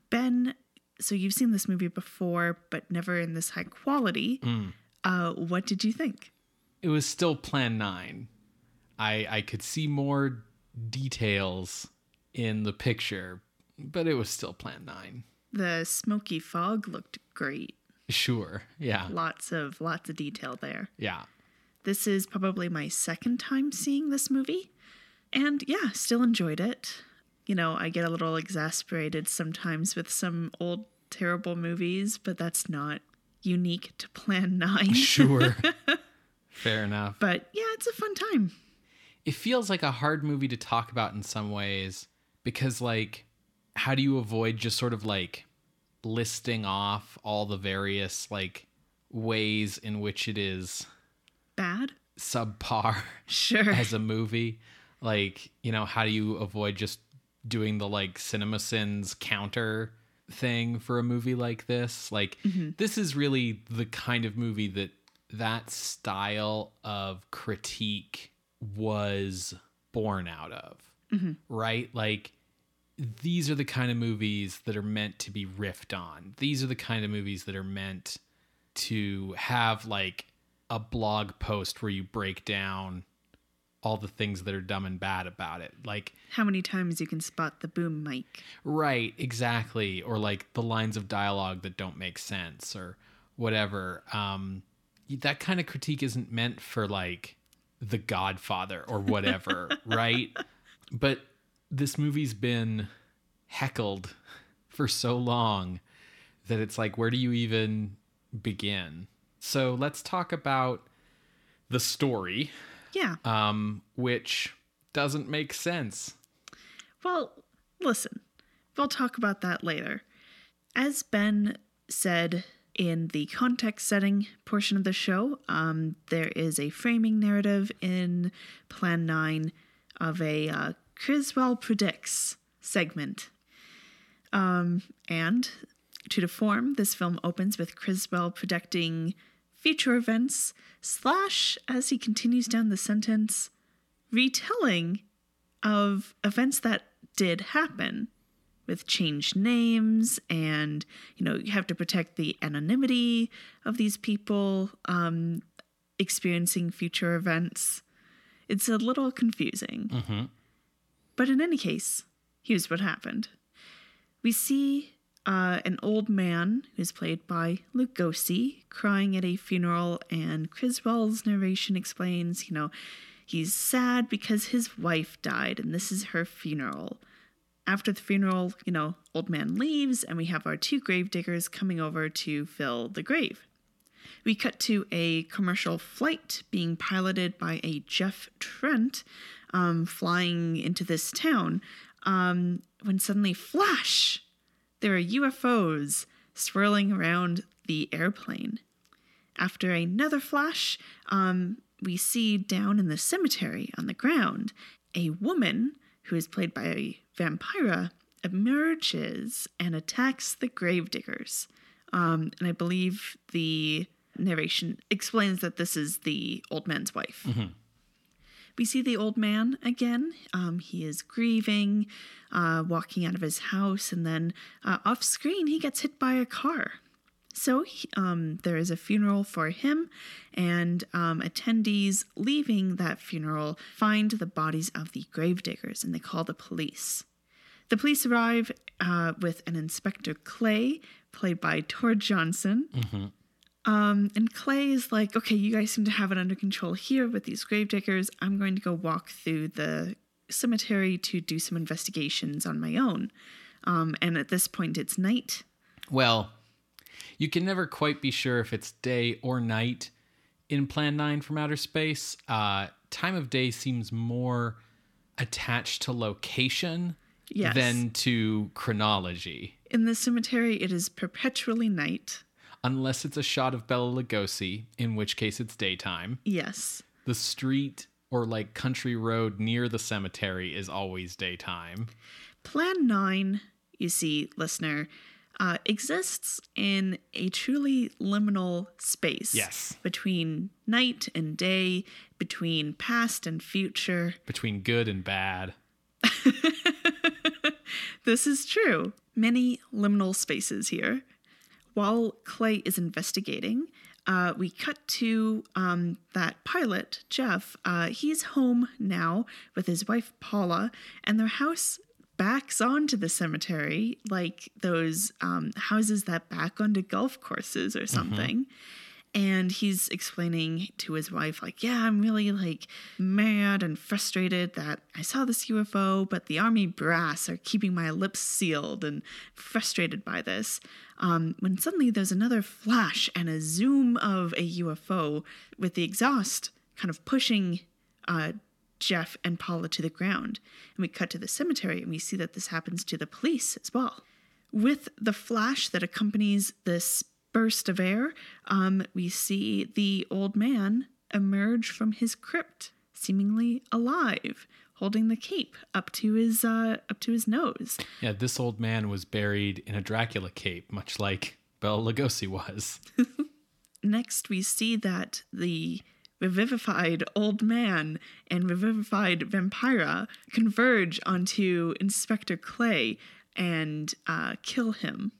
Ben, so you've seen this movie before, but never in this high quality. Mm. Uh, what did you think? It was still Plan 9. I, I could see more details in the picture, but it was still Plan 9. The smoky fog looked great. Sure. Yeah. Lots of lots of detail there. Yeah. This is probably my second time seeing this movie. And yeah, still enjoyed it. You know, I get a little exasperated sometimes with some old terrible movies, but that's not unique to Plan 9. Sure. Fair enough. But yeah, it's a fun time. It feels like a hard movie to talk about in some ways because, like, how do you avoid just sort of like listing off all the various, like, ways in which it is Bad? subpar Sure. as a movie? Like, you know, how do you avoid just doing the like CinemaSins counter thing for a movie like this? Like, mm-hmm. this is really the kind of movie that that style of critique was born out of, mm-hmm. right? Like, these are the kind of movies that are meant to be riffed on. These are the kind of movies that are meant to have like a blog post where you break down all the things that are dumb and bad about it. Like, How many times you can spot the boom mic? right, exactly. Or like the lines of dialogue that don't make sense or whatever. Um, that kind of critique isn't meant for like The Godfather or whatever, right? But this movie's been heckled for so long that it's like, where do you even begin? So let's talk about the story, Yeah. um, which doesn't make sense. Well, listen, we'll talk about that later. As Ben said in the context setting portion of the show, um, there is a framing narrative in Plan 9 of a uh, Criswell Predicts segment. Um, and to deform, this film opens with Criswell predicting future events, slash, as he continues down the sentence, retelling of events that did happen with changed names and you know you have to protect the anonymity of these people um, experiencing future events. It's a little confusing but in any case here's what happened we see uh, an old man who's played by Lugosi crying at a funeral, and Criswell's narration explains, you know, he's sad because his wife died, and this is her funeral. After the funeral, you know, old man leaves, and we have our two gravediggers coming over to fill the grave. We cut to a commercial flight being piloted by a Jeff Trent um, flying into this town um, when suddenly, flash! There are UFOs swirling around the airplane. After another flash, um, we see down in the cemetery on the ground a woman who is played by a vampira emerges and attacks the gravediggers. Um, and I believe the narration explains that this is the old man's wife. We see the old man again. Um, he is grieving, uh, walking out of his house, and then uh, off screen, he gets hit by a car. So he- um, there is a funeral for him, and um, attendees leaving that funeral find the bodies of the gravediggers and they call the police. The police arrive uh, with an Inspector Clay, played by Tor Johnson. Um, and Clay is like, okay, you guys seem to have it under control here with these gravediggers. I'm going to go walk through the cemetery to do some investigations on my own. Um, and at this point, it's night. Well, you can never quite be sure if it's day or night in Plan 9 from outer space. Uh, time of day seems more attached to location Yes. than to chronology, In the cemetery, it is perpetually night. Unless it's a shot of Bela Lugosi, in which case it's daytime. Yes. The street or like country road near the cemetery is always daytime. Plan 9, you see, listener, uh, exists in a truly liminal space. Yes. Between night and day, between past and future. Between good and bad. This is true. Many liminal spaces here. While Clay is investigating, uh, we cut to um, that pilot, Jeff. Uh, he's home now with his wife, Paula, and their house backs onto the cemetery like those um, houses that back onto golf courses or something. And he's explaining to his wife like yeah i'm really like mad and frustrated that i saw this ufo but the army brass are keeping my lips sealed and frustrated by this. Um, when suddenly there's another flash and a zoom of a ufo with the exhaust kind of pushing uh, jeff and paula to the ground. And we cut to the cemetery and we see that this happens to the police as well. With the flash that accompanies this burst of air, um, we see the old man emerge from his crypt, seemingly alive, holding the cape up to his uh, up to his nose. Yeah, this old man was buried in a Dracula cape, much like Bela Lugosi was. Next, we see that the revivified old man and revivified vampira converge onto Inspector Clay and uh, kill him.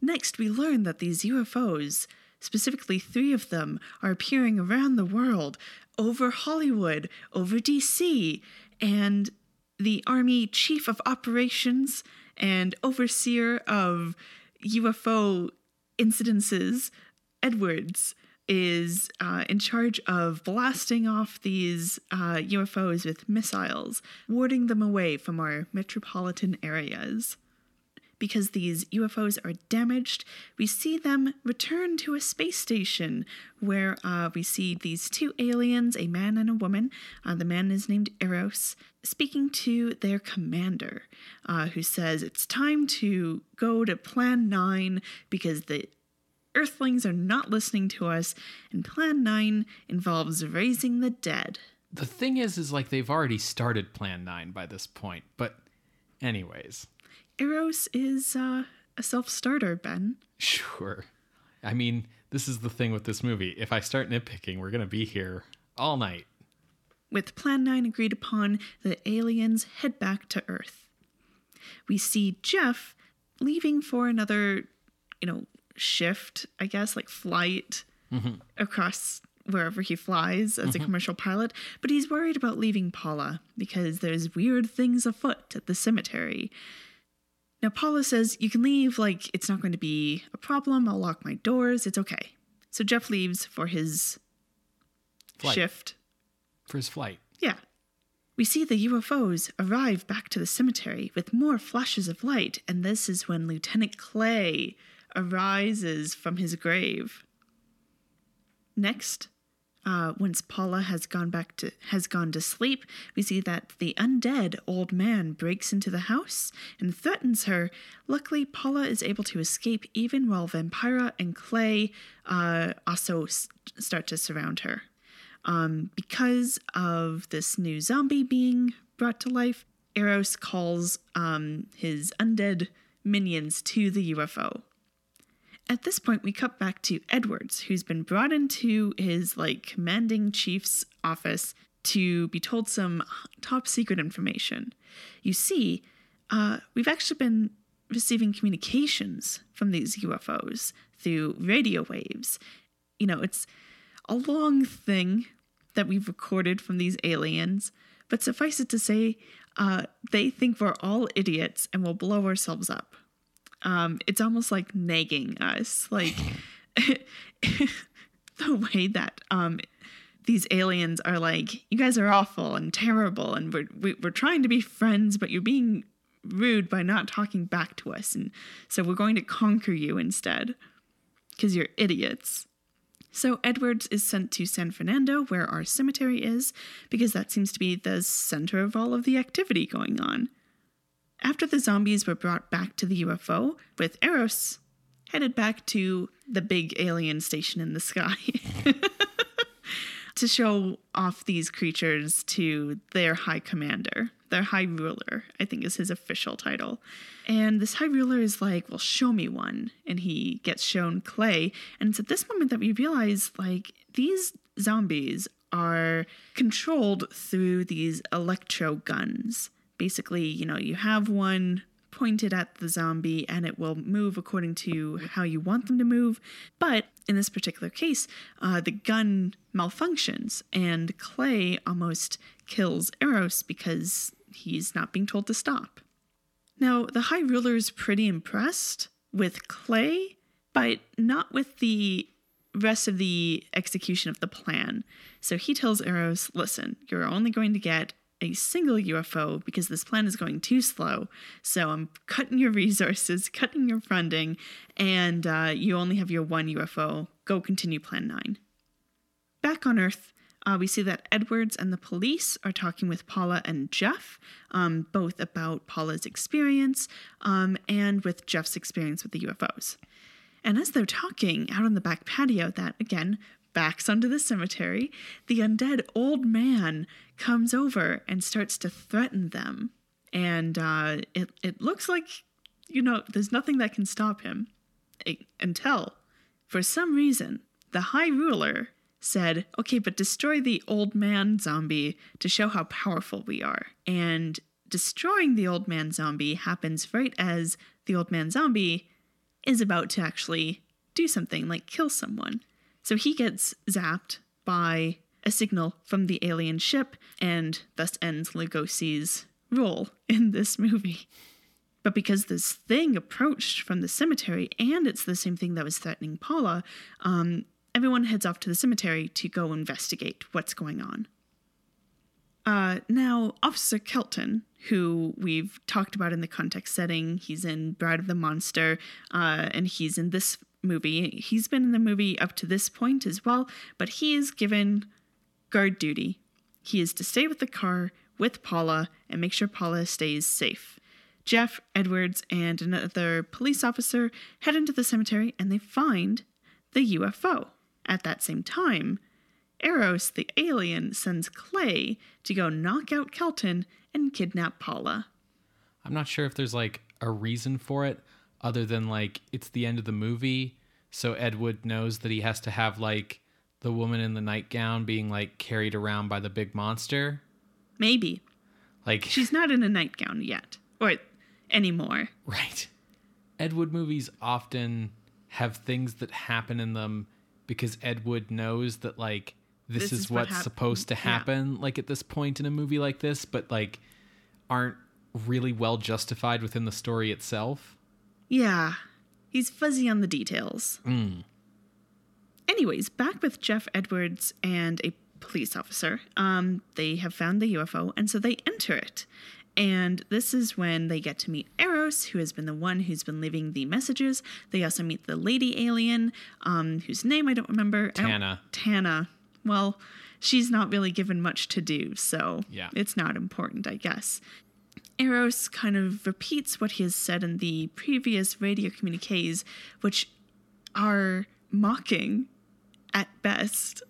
Next, we learn that these UFOs, specifically three of them, are appearing around the world, over Hollywood, over DC, and the Army Chief of Operations and Overseer of UFO incidences, Edwards, is uh, in charge of blasting off these uh, UFOs with missiles, warding them away from our metropolitan areas because these UFOs are damaged, we see them return to a space station where uh, we see these two aliens, a man and a woman. Uh, the man is named Eros, speaking to their commander, uh, who says it's time to go to Plan 9 because the Earthlings are not listening to us, and Plan 9 involves raising the dead. The thing is, is like they've already started Plan 9 by this point, but, anyways. Eros is uh, a self starter, Ben. Sure. I mean, this is the thing with this movie. If I start nitpicking, we're going to be here all night. With Plan 9 agreed upon, the aliens head back to Earth. We see Jeff leaving for another, you know, shift, I guess, like flight mm-hmm. across wherever he flies as mm-hmm. a commercial pilot, but he's worried about leaving Paula because there's weird things afoot at the cemetery. Now, Paula says, You can leave, like, it's not going to be a problem. I'll lock my doors. It's okay. So Jeff leaves for his flight. shift. For his flight. Yeah. We see the UFOs arrive back to the cemetery with more flashes of light, and this is when Lieutenant Clay arises from his grave. Next, uh, once Paula has gone back to has gone to sleep, we see that the undead old man breaks into the house and threatens her. Luckily, Paula is able to escape even while Vampira and Clay uh, also s- start to surround her. Um, because of this new zombie being brought to life, Eros calls um, his undead minions to the UFO. At this point, we cut back to Edwards, who's been brought into his like commanding chief's office to be told some top secret information. You see, uh, we've actually been receiving communications from these UFOs through radio waves. You know, it's a long thing that we've recorded from these aliens, but suffice it to say, uh, they think we're all idiots and will blow ourselves up um, it's almost like nagging us, like the way that um, these aliens are like, you guys are awful and terrible, and we're we, are we are trying to be friends, but you're being rude by not talking back to us, and so we're going to conquer you instead because you're idiots. So Edwards is sent to San Fernando, where our cemetery is, because that seems to be the center of all of the activity going on. After the zombies were brought back to the UFO, with Eros headed back to the big alien station in the sky to show off these creatures to their high commander, their high ruler, I think is his official title. And this high ruler is like, Well, show me one. And he gets shown Clay. And it's at this moment that we realize, like, these zombies are controlled through these electro guns basically, you know, you have one pointed at the zombie and it will move according to how you want them to move. But in this particular case, uh, the gun malfunctions and Clay almost kills Eros because he's not being told to stop. Now, the High Ruler is pretty impressed with Clay, but not with the rest of the execution of the plan. So he tells Eros, listen, you're only going to get a single UFO because this plan is going too slow. So I'm cutting your resources, cutting your funding, and uh, you only have your one UFO. Go continue Plan 9. Back on Earth, uh, we see that Edwards and the police are talking with Paula and Jeff, um, both about Paula's experience um, and with Jeff's experience with the UFOs. And as they're talking out on the back patio, that again backs onto the cemetery, the undead old man comes over and starts to threaten them. And uh, it, it looks like, you know, there's nothing that can stop him it, until, for some reason, the High Ruler said, okay, but destroy the old man zombie to show how powerful we are. And destroying the old man zombie happens right as the old man zombie is about to actually do something like kill someone. So he gets zapped by a signal from the alien ship, and thus ends Lugosi's role in this movie. But because this thing approached from the cemetery, and it's the same thing that was threatening Paula, um, everyone heads off to the cemetery to go investigate what's going on. Uh, now, Officer Kelton, who we've talked about in the context setting, he's in Bride of the Monster, uh, and he's in this movie. He's been in the movie up to this point as well, but he is given guard duty. He is to stay with the car with Paula and make sure Paula stays safe. Jeff, Edwards, and another police officer head into the cemetery and they find the UFO. At that same time, Eros, the alien, sends Clay to go knock out Kelton and kidnap Paula. I'm not sure if there's like a reason for it other than like it's the end of the movie, so Ed Wood knows that he has to have like the woman in the nightgown being like carried around by the big monster. Maybe. Like She's not in a nightgown yet, or anymore. Right. Ed Wood movies often have things that happen in them because Ed Wood knows that like this, This is, is what what's hap- supposed to yeah. happen like at this point in a movie like this, but like aren't really well justified within the story itself. Yeah, he's fuzzy on the details. Anyways, back with Jeff Edwards and a police officer. Um, they have found the UFO, and so they enter it. And this is when they get to meet Eros, who has been the one who's been leaving the messages. They also meet the lady alien, um, whose name I don't remember. Don't- Tana. Tana. Well, she's not really given much to do, so Yeah. it's not important, I guess. Eros kind of repeats what he has said in the previous radio communiques, which are mocking, at best,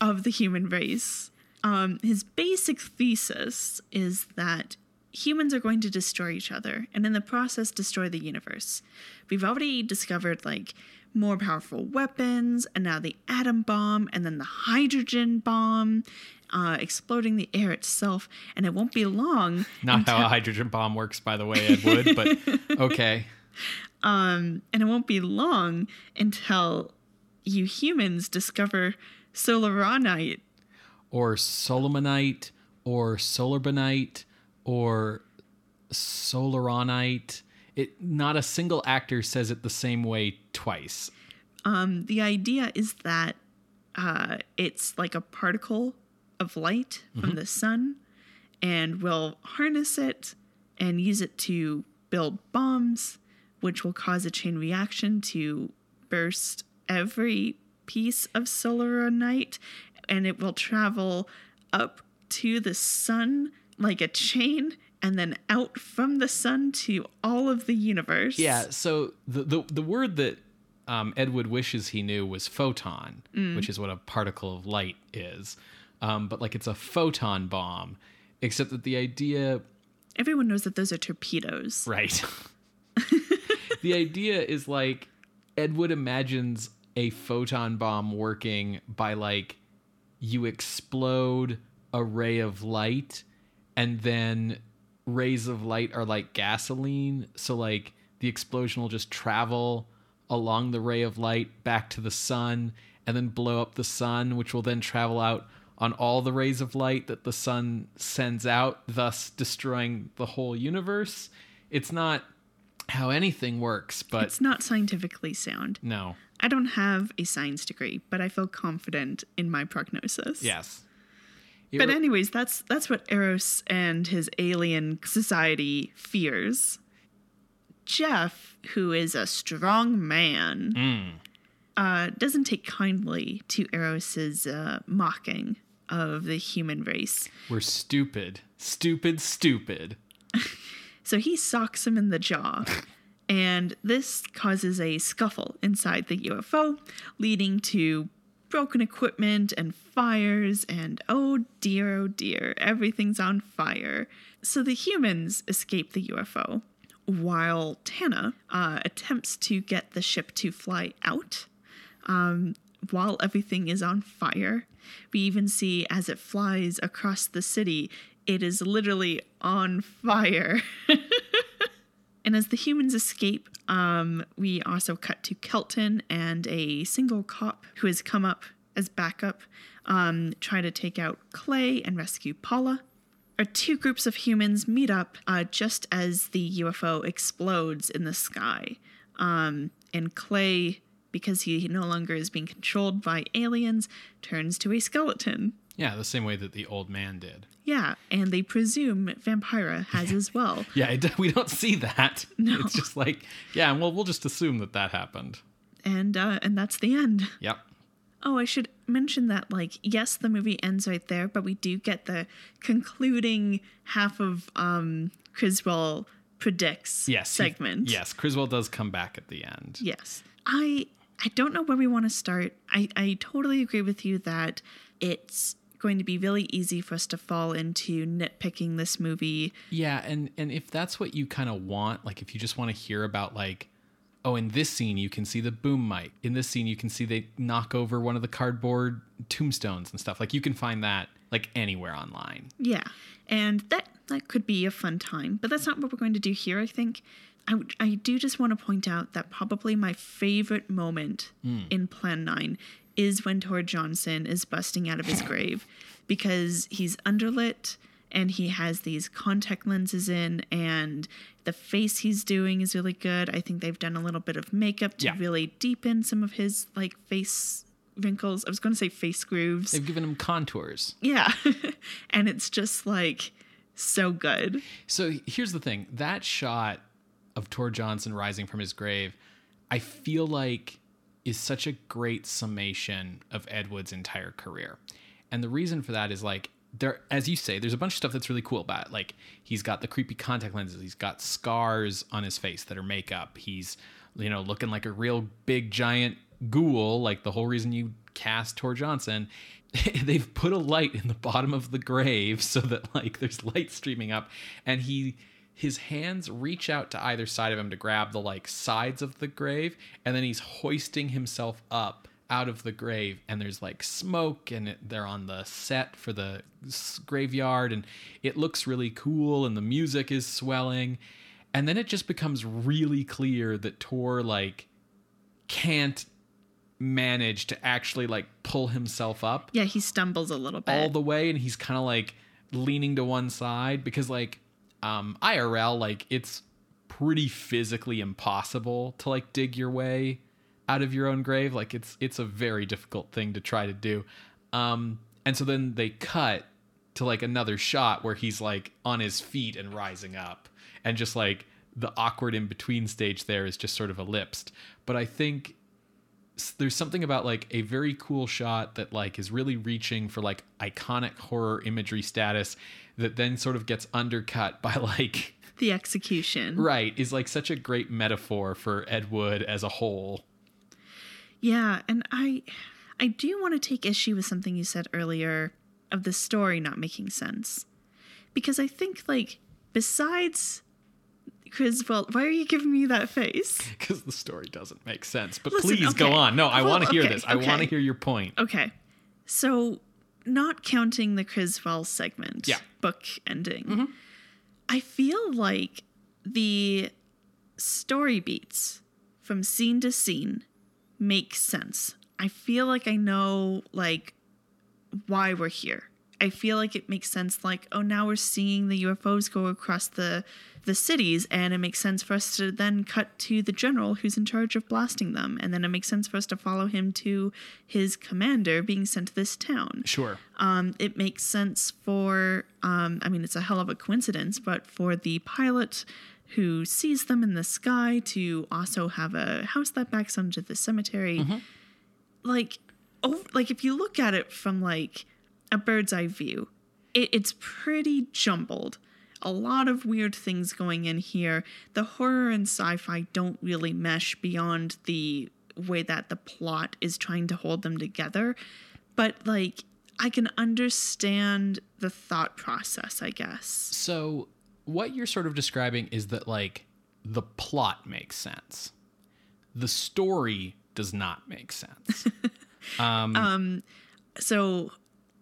of the human race. Um, his basic thesis is that humans are going to destroy each other and in the process destroy the universe. We've already discovered like more powerful weapons and now the atom bomb and then the hydrogen bomb uh, exploding the air itself and it won't be long Not how a hydrogen bomb works, by the way, Ed Wood, but okay. and it won't be long until you humans discover solaronite Or Solomonite, or Solarbonite, or Solaronite. It not a single actor says it the same way twice. Um, the idea is that uh, it's like a particle of light from the sun, and we'll harness it and use it to build bombs, which will cause a chain reaction to burst every piece of solaronite, and it will travel up to the sun like a chain. And then out from the sun to all of the universe. Yeah, so the the, the word that um, Edward wishes he knew was photon, which is what a particle of light is. Um, but like it's a photon bomb, except that the idea Everyone knows that those are torpedoes. Right. the idea is like Ed Wood imagines a photon bomb working by like you explode a ray of light and then rays of light are like gasoline so like the explosion will just travel along the ray of light back to the sun and then blow up the sun which will then travel out on all the rays of light that the sun sends out thus destroying the whole universe it's not how anything works, but It's not scientifically sound. no. I don't have a science degree, but I feel confident in my prognosis. Yes. It But re- anyways, that's that's what Eros and his alien society fears. Jeff, who is a strong man, Mm. uh, doesn't take kindly to Eros's uh, mocking of the human race. we're stupid. Stupid, stupid. So he socks him in the jaw. And this causes a scuffle inside the UFO, leading to broken equipment and fires. And oh dear, oh dear, everything's on fire. So the humans escape the UFO while Tana uh, attempts to get the ship to fly out um, while everything is on fire. We even see as it flies across the city, it is literally on fire. and as the humans escape, um, we also cut to Kelton and a single cop who has come up as backup, um, try to take out Clay and rescue Paula. Our two groups of humans meet up uh, just as the UFO explodes in the sky. Um, and Clay, because he no longer is being controlled by aliens, turns to a skeleton. Yeah, the same way that the old man did. Yeah, and they presume Vampira has as well. Yeah, it, we don't see that. No. It's just like, yeah, well, we'll just assume that that happened. And uh, and that's the end. Yep. Oh, I should mention that, like, yes, the movie ends right there, but we do get the concluding half of um Criswell predicts Yes. he- segment. yes, Criswell does come back at the end. Yes. I I don't know where we want to start. I, I totally agree with you that it's going to be really easy for us to fall into nitpicking this movie. Yeah, and and if that's what you kind of want, like if you just want to hear about like oh, in this scene you can see the boom mic. In this scene you can see they knock over one of the cardboard tombstones and stuff. Like you can find that like anywhere online. Yeah. And that that could be a fun time, but that's not what we're going to do here, I think. I, I do just want to point out that probably my favorite moment hmm. in Plan 9 is when Tor Johnson is busting out of his grave because he's underlit and he has these contact lenses in and the face he's doing is really good. I think they've done a little bit of makeup to Yeah. really deepen some of his like face wrinkles. I was going to say face grooves. They've given him contours. Yeah. and it's just like so good. So here's the thing that shot of Tor Johnson rising from his grave, I feel like is such a great summation of Ed Wood's entire career. And the reason for that is like, there, as you say, there's a bunch of stuff that's really cool about it. Like, he's got the creepy contact lenses, he's got scars on his face that are makeup, he's, you know, looking like a real big giant ghoul, like the whole reason you cast Tor Johnson. They've put a light in the bottom of the grave so that like there's light streaming up, and he his hands reach out to either side of him to grab the like sides of the grave, and then he's hoisting himself up out of the grave and there's like smoke and it, they're on the set for the graveyard and it looks really cool and the music is swelling and then it just becomes really clear that Tor like can't manage to actually like pull himself up Yeah, he stumbles a little bit. all the way and he's kind of like leaning to one side because like um IRL like it's pretty physically impossible to like dig your way out of your own grave. Like it's it's a very difficult thing to try to do. Um and so then they cut to like another shot where he's like on his feet and rising up. And just like the awkward in between stage there is just sort of ellipsed. But i think there's something about like a very cool shot that like is really reaching for like iconic horror imagery status that then sort of gets undercut by like the execution. right is like such a great metaphor for Ed Wood as a whole. Yeah, and I I do want to take issue with something you said earlier of the story not making sense. Because I think like besides Criswell, why are you giving me that face? because the story doesn't make sense. But Listen, please go on. No, I Well, want to hear okay, this. I want to hear your point. Okay. So not counting the Criswell segment, Yeah. Mm-hmm. book ending. I feel like the story beats from scene to scene make sense. I feel like I know like why we're here. I feel like it makes sense like oh now we're seeing the UFOs go across the the cities, and it makes sense for us to then cut to the general who's in charge of blasting them, and then it makes sense for us to follow him to his commander being sent to this town. Sure. Um, it makes sense for, um, I mean, it's a hell of a coincidence, but for the pilot who sees them in the sky to also have a house that backs onto the cemetery. Like, oh, like if you look at it from like a bird's eye view, it, it's pretty jumbled. A lot of weird things going in here. The horror and sci-fi don't really mesh beyond the way that the plot is trying to hold them together. But like I can understand the thought process, I guess. So, what you're sort of describing is that, like, the plot makes sense, the story does not make sense. Um, so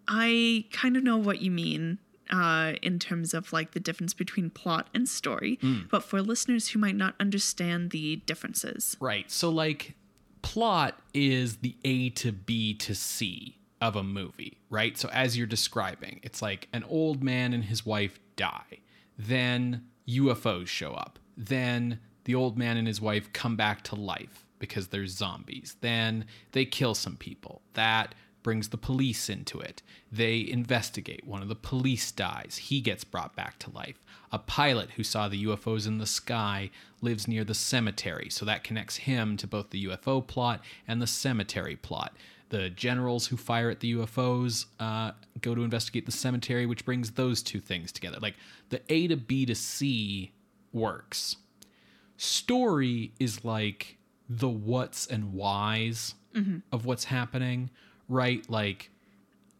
I kind of know what you mean uh, in terms of like the difference between plot and story, but for listeners who might not understand the differences. right. So, like, plot is the A to B to C of a movie, right? So, as you're describing, it's like an old man and his wife die. Then UFOs show up. Then the old man and his wife come back to life because they're zombies. Then they kill some people. That brings the police into it. They investigate. One of the police dies. He gets brought back to life. A pilot who saw the UFOs in the sky lives near the cemetery, so that connects him to both the UFO plot and the cemetery plot. The generals who fire at the UFOs uh, go to investigate the cemetery, which brings those two things together. Like the A to B to C works. Story is like the what's and whys of what's happening, right? Like,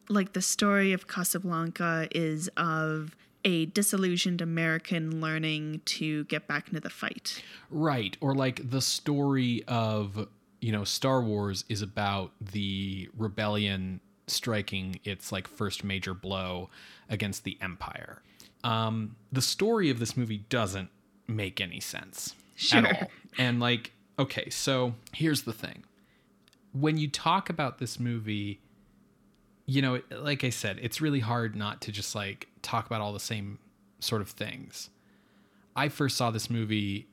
Like the story of Casablanca is of a disillusioned American learning to get back into the fight. Right. Or like the story of, you know, Star Wars is about the rebellion striking its like first major blow against the Empire. Um, the story of this movie doesn't make any sense Sure. at all. And like, okay, so here's the thing. When you talk about this movie, you know, like I said, it's really hard not to just like talk about all the same sort of things. I first saw this movie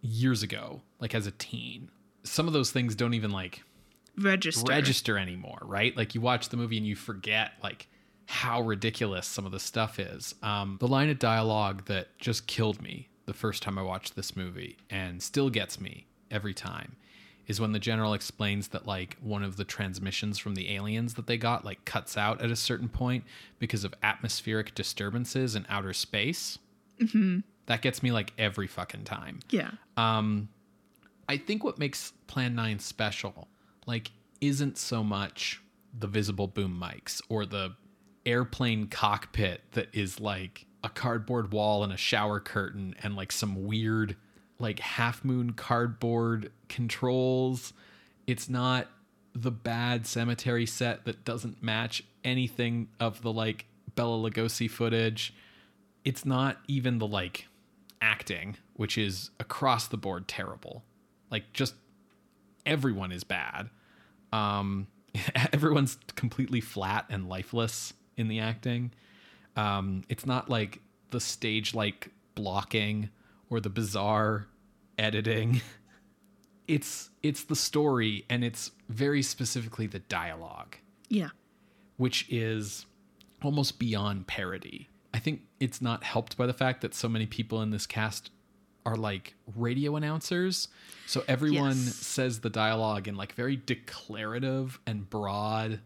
years ago, like as a teen. Some of those things don't even like Register. register anymore, right? Like you watch the movie and you forget like how ridiculous some of the stuff is. Um, the line of dialogue that just killed me the first time I watched this movie and still gets me every time is when the general explains that like one of the transmissions from the aliens that they got like cuts out at a certain point because of atmospheric disturbances in outer space. Mm-hmm. That gets me like every fucking time. yeah. Um, I think what makes Plan 9 special, like, isn't so much the visible boom mics or the airplane cockpit that is like a cardboard wall and a shower curtain and like some weird, like, half moon cardboard controls. It's not the bad cemetery set that doesn't match anything of the like Bela Lugosi footage. It's not even the like acting, which is across the board terrible. Like just everyone is bad. Um, everyone's completely flat and lifeless in the acting. Um, it's not like the stage like blocking or the bizarre editing. It's it's the story and it's very specifically the dialogue Yeah. which is almost beyond parody. I think it's not helped by the fact that so many people in this cast are like radio announcers. So everyone Yes. says the dialogue in like very declarative and broad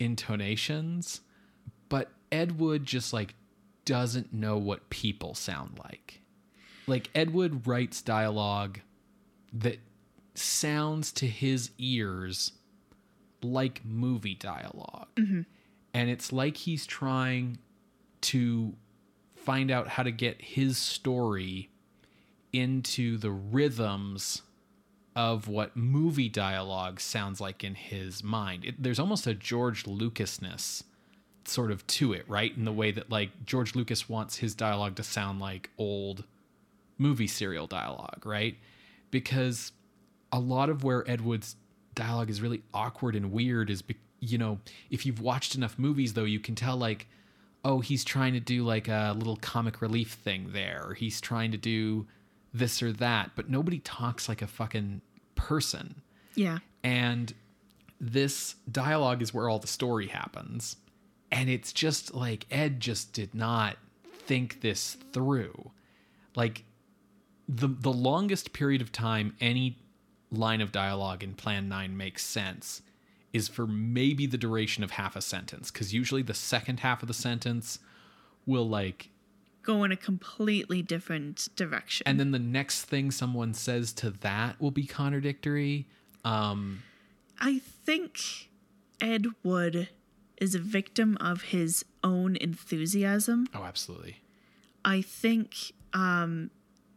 intonations. But Ed Wood just like doesn't know what people sound like. Like Ed Wood writes dialogue that sounds to his ears like movie dialog mm-hmm. And it's like he's trying to find out how to get his story into the rhythms of what movie dialogue sounds like in his mind. It, there's almost a George Lucasness sort of to it, right? In the way that like George Lucas wants his dialogue to sound like old movie serial dialogue, right? Because a lot of where Ed Wood's dialogue is really awkward and weird is, be- you know, if you've watched enough movies though, you can tell like oh, he's trying to do like a little comic relief thing there, or he's trying to do this or that, but nobody talks like a fucking person. Yeah. And this dialogue is where all the story happens. And it's just like Ed just did not think this through. Like the the longest period of time any line of dialogue in Plan 9 makes sense is for maybe the duration of half a sentence cuz usually the second half of the sentence will like Go in a completely different direction. and then the next thing someone says to that will be contradictory. Um I think Ed Wood is a victim of his own enthusiasm. oh absolutely. I think um,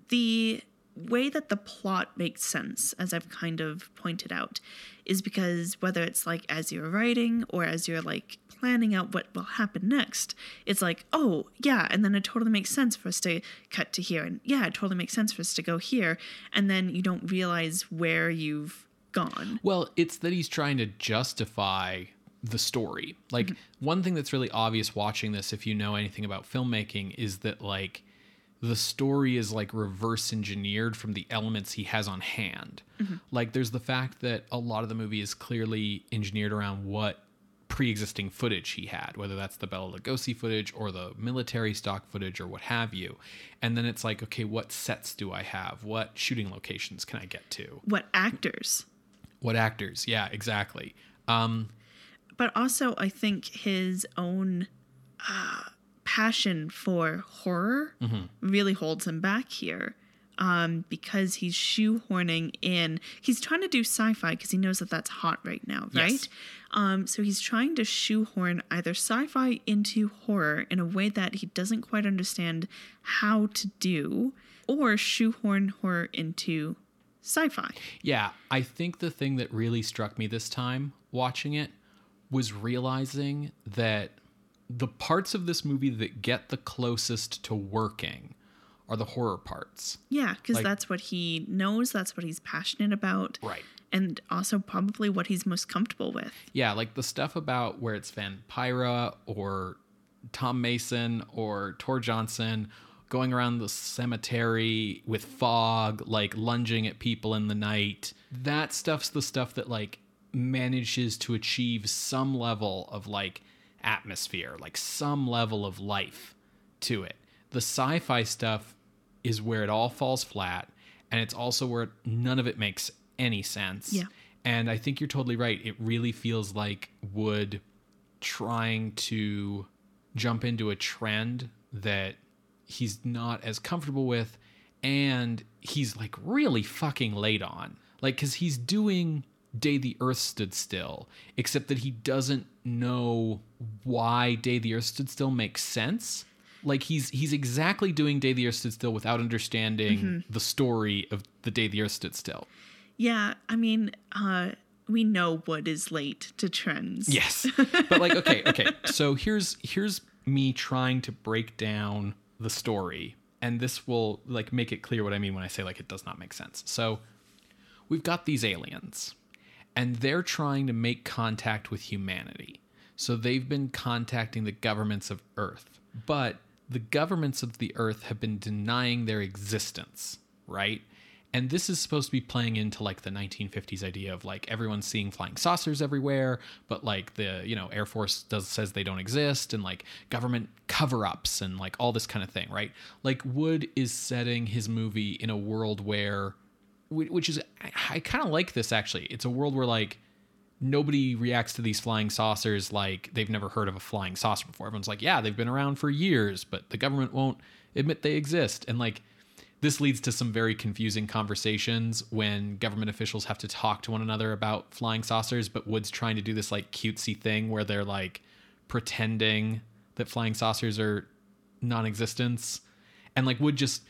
the way that the plot makes sense, as I've kind of pointed out, is because whether it's like as you're writing or as you're like planning out what will happen next, it's like, oh, yeah, and then it totally makes sense for us to cut to here. And yeah, it totally makes sense for us to go here. And then you don't realize where you've gone. Well, it's that he's trying to justify the story. Like mm-hmm. one thing that's really obvious watching this if you know anything about filmmaking is that like the story is like reverse engineered from the elements he has on hand. Like there's the fact that a lot of the movie is clearly engineered around what pre-existing footage he had, whether that's the Bela Lugosi footage or the military stock footage or what have you. And then it's like, okay, what sets do I have? What shooting locations can I get to? What actors? What actors? Yeah, exactly. Um, but also I think his own uh, passion for horror really holds him back here. Um, because he's shoehorning in, he's trying to do sci-fi because he knows that that's hot right now, right? Yes. Um, so he's trying to shoehorn either sci-fi into horror in a way that he doesn't quite understand how to do, or shoehorn horror into sci-fi. Yeah, I think the thing that really struck me this time watching it was realizing that the parts of this movie that get the closest to working are the horror parts. Yeah, because Like- that's what he knows. That's what he's passionate about. Right. And also probably what he's most comfortable with. Yeah, like the stuff about where it's Vampira or Tom Mason or Tor Johnson going around the cemetery with fog, like lunging at people in the night. That stuff's the stuff that like manages to achieve some level of like atmosphere, like some level of life to it. The sci-fi stuff is where it all falls flat and it's also where none of it makes any sense. Yeah. And I think you're totally right. It really feels like Wood trying to jump into a trend that he's not as comfortable with and he's like really fucking late on. Like cuz he's doing Day the Earth Stood Still, except that he doesn't know why Day the Earth Stood Still makes sense. Like he's he's exactly doing Day the Earth Stood Still without understanding the story of the Day the Earth Stood Still. Yeah, I mean, uh, we know Wood is late to trends. Yes. But like okay, okay. So here's here's me trying to break down the story and this will like make it clear what I mean when I say like it does not make sense. So we've got these aliens and they're trying to make contact with humanity. So they've been contacting the governments of Earth. But the governments of the Earth have been denying their existence, right? And this is supposed to be playing into like the 1950s idea of like everyone's seeing flying saucers everywhere, but like the, you know, Air Force does says they don't exist and like government cover-ups and like all this kind of thing, right? Like Wood is setting his movie in a world where which is I, I kind of like this actually. It's a world where like nobody reacts to these flying saucers like they've never heard of a flying saucer before. Everyone's like, yeah, they've been around for years, but the government won't admit they exist. And like this leads to some very confusing conversations when government officials have to talk to one another about flying saucers, but Wood's trying to do this like cutesy thing where they're like pretending that flying saucers are non-existence. And like Wood just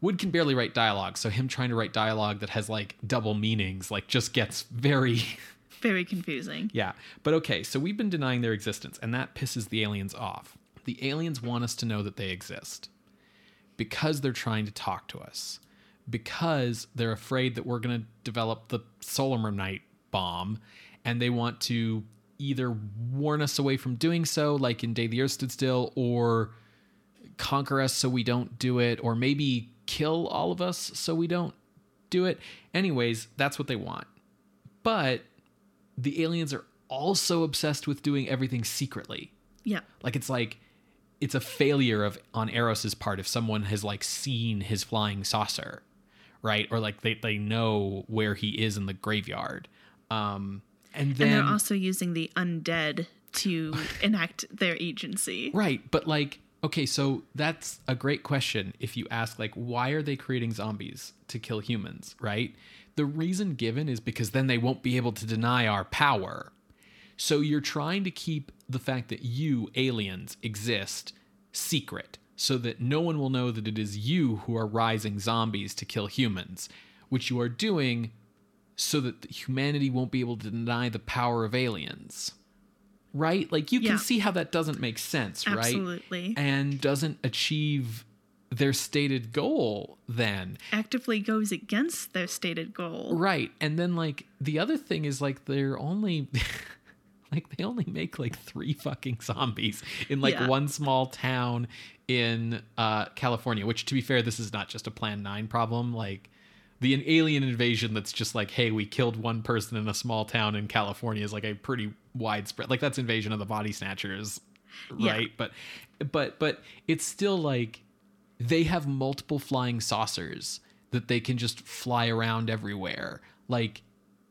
Wood can barely write dialogue, so him trying to write dialogue that has like double meanings like just gets very Very confusing. yeah. But okay, so we've been denying their existence, and that pisses the aliens off. The aliens want us to know that they exist because they're trying to talk to us, because they're afraid that we're going to develop the Solaranite bomb, and they want to either warn us away from doing so, like in Day the Earth Stood Still, or conquer us so we don't do it, or maybe kill all of us so we don't do it. Anyways, that's what they want. But the aliens are also obsessed with doing everything secretly. Yeah. Like it's like it's a failure of on Eros's part if someone has like seen his flying saucer, right? Or like they, they know where he is in the graveyard. Um and then and they're also using the undead to enact their agency. Right, but like okay, so that's a great question if you ask like why are they creating zombies to kill humans, right? The reason given is because then they won't be able to deny our power. So you're trying to keep the fact that you aliens exist secret so that no one will know that it is you who are rising zombies to kill humans, which you are doing so that humanity won't be able to deny the power of aliens. Right? Like you can see how that doesn't make sense, right? Absolutely. And doesn't achieve their stated goal then. Actively goes against their stated goal. Right. And then like the other thing is like they're only like they only make like three fucking zombies in like Yeah. one small town in uh California, which to be fair, this is not just a plan 9 problem like the an alien invasion that's just like hey we killed one person in a small town in california is like a pretty widespread like that's invasion of the body snatchers Yeah. right but but but it's still like they have multiple flying saucers that they can just fly around everywhere. Like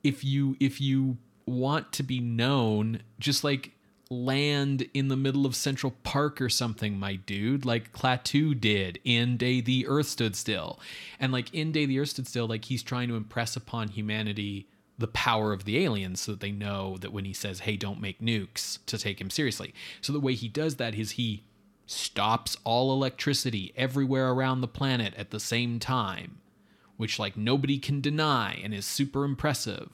if you if you want to be known just like land in the middle of central park or something my dude. Like klaatu did in day the earth stood still. And like in day the earth stood still like he's trying to impress upon humanity the power of the aliens so that they know that when he says hey don't make nukes to take him seriously. So the way he does that is he stops all electricity everywhere around the planet at the same time, which like nobody can deny and is super impressive.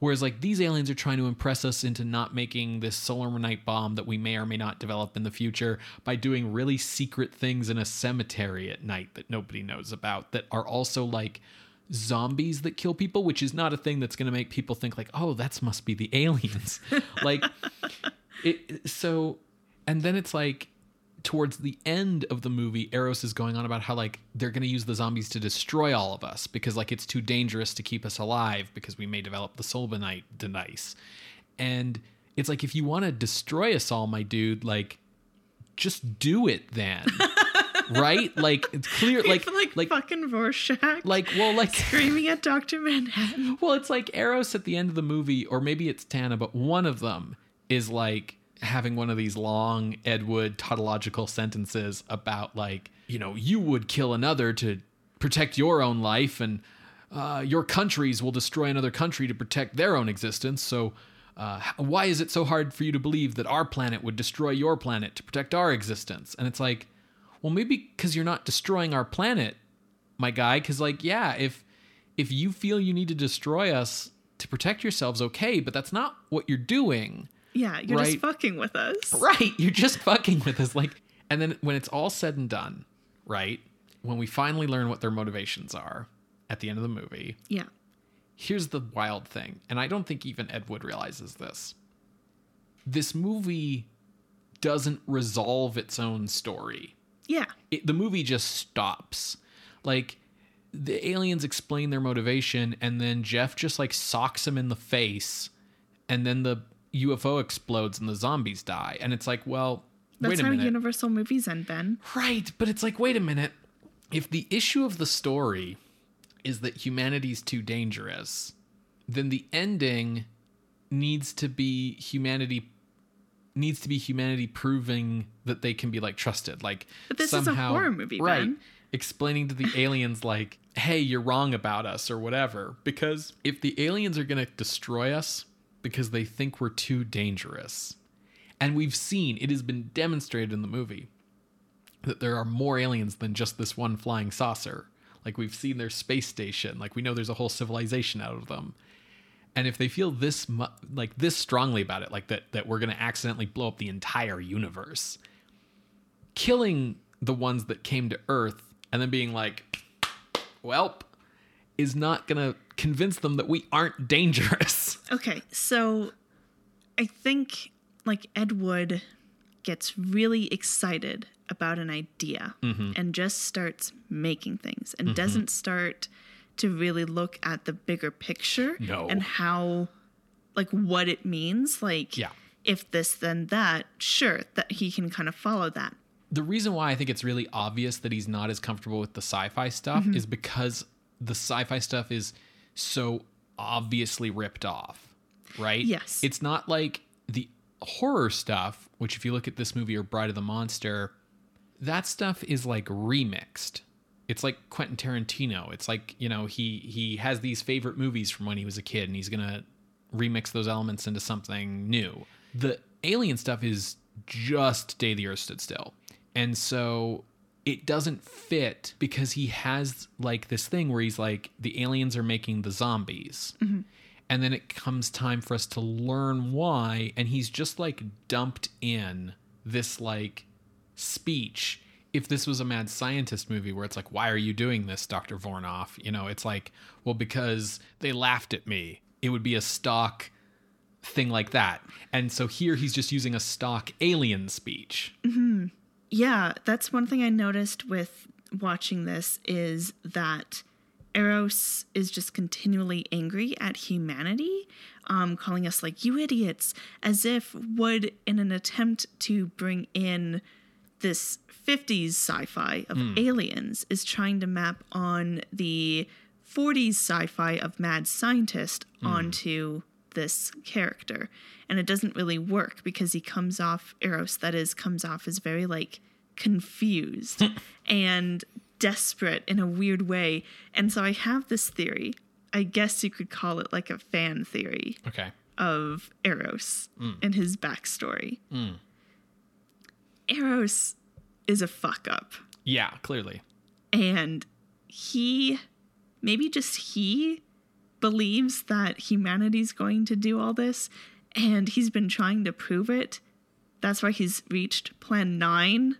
Whereas like these aliens are trying to impress us into not making this solaranite bomb that we may or may not develop in the future by doing really secret things in a cemetery at night that nobody knows about that are also like zombies that kill people, which is not a thing that's going to make people think like, "Oh, that must be the aliens." like it so and then it's like towards the end of the movie eros is going on about how like they're going to use the zombies to destroy all of us because like it's too dangerous to keep us alive because we may develop the solaranite device and it's like if you want to destroy us all my dude like just do it then right like it's clear like like, like, fucking Rorschach. like well like screaming at Dr. Manhattan. well, it's like Eros at the end of the movie, or maybe it's Tana, but one of them is like having one of these long Ed Wood tautological sentences about like, you know, you would kill another to protect your own life, and uh, your countries will destroy another country to protect their own existence. So. Uh, why is it so hard for you to believe that our planet would destroy your planet to protect our existence? And it's like, well, maybe because you're not destroying our planet, my guy. Because, like, yeah, if if you feel you need to destroy us to protect yourselves, okay, but that's not what you're doing. Yeah, you're Right. just fucking with us. Right. You're just fucking with us. Like, and then when it's all said and done, right? When we finally learn what their motivations are at the end of the movie, Yeah. here's the wild thing, and I don't think even Ed Wood realizes this. This movie doesn't resolve its own story. Yeah. It, the movie just stops. Like the aliens explain their motivation, and then Jeff just like socks him in the face, and then the UFO explodes and the zombies die. And it's like, well, That's wait a how minute. Universal movies end, Ben. Right, but it's like, wait a minute. If the issue of the story is that humanity's too dangerous, then the ending needs to be humanity needs to be humanity proving that they can be like trusted. Like But this is a horror movie, right? Ben. Explaining to the aliens like, "Hey, you're wrong about us" or whatever. Because if the aliens are going to destroy us because they think we're too dangerous, and we've seen it has been demonstrated in the movie that there are more aliens than just this one flying saucer. Like we've seen their space station. Like we know there's a whole civilization out of them. And if they feel this mu- like this strongly about it, like that that we're going to accidentally blow up the entire universe, killing the ones that came to Earth and then being like, "Welp," is not going to convince them that we aren't dangerous. Okay, so I think like Ed Wood gets really excited about an idea Mm-hmm. and just starts making things and doesn't start to really look at the bigger picture No. and how like what it means like Yeah. if this then that sure that he can kind of follow that the reason why I think it's really obvious that he's not as comfortable with the sci-fi stuff Mm-hmm. is because the sci-fi stuff is so obviously ripped off, right? Yes. It's not like the horror stuff, which if you look at this movie or Bride of the Monster, that stuff is like remixed. It's like Quentin Tarantino. It's like, you know, he he has these favorite movies from when he was a kid and he's going to remix those elements into something new. The alien stuff is just Day the Earth Stood Still. And so it doesn't fit because he has like this thing where he's like, the aliens are making the zombies. Mm-hmm. And then it comes time for us to learn why. And he's just like dumped in this like speech. If this was a mad scientist movie where it's like, why are you doing this, Dr. Vornoff? You know, it's like, well, because they laughed at me. It would be a stock thing like that. And so here he's just using a stock alien speech. Mm-hmm. Yeah, that's one thing I noticed with watching this is that Eros is just continually angry at humanity, um, calling us like you idiots, as if Wood in an attempt to bring in this 50s sci-fi of aliens is trying to map on the 40s sci-fi of mad scientist onto this character and it doesn't really work because he comes off eros that is comes off as very like confused and desperate in a weird way and so i have this theory i guess you could call it like a fan theory Okay. of Eros mm. and his backstory. Mm. Eros is a fuck up. Yeah, clearly. And he, maybe just he, believes that humanity's going to do all this. And he's been trying to prove it. That's why he's reached plan nine.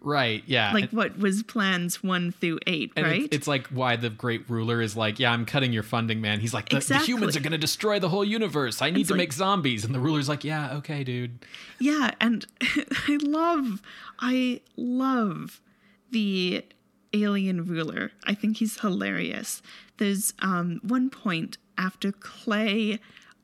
Right. Yeah. Like what was plans one through eight, and right? it's, it's like why the great ruler is like, yeah, I'm cutting your funding, man. He's like, the, the humans are going to destroy the whole universe. I need It's to like- make zombies. And the ruler's like, yeah, okay, dude. Yeah, and I love, I love the alien ruler. I think he's hilarious. There's um, one point after Clay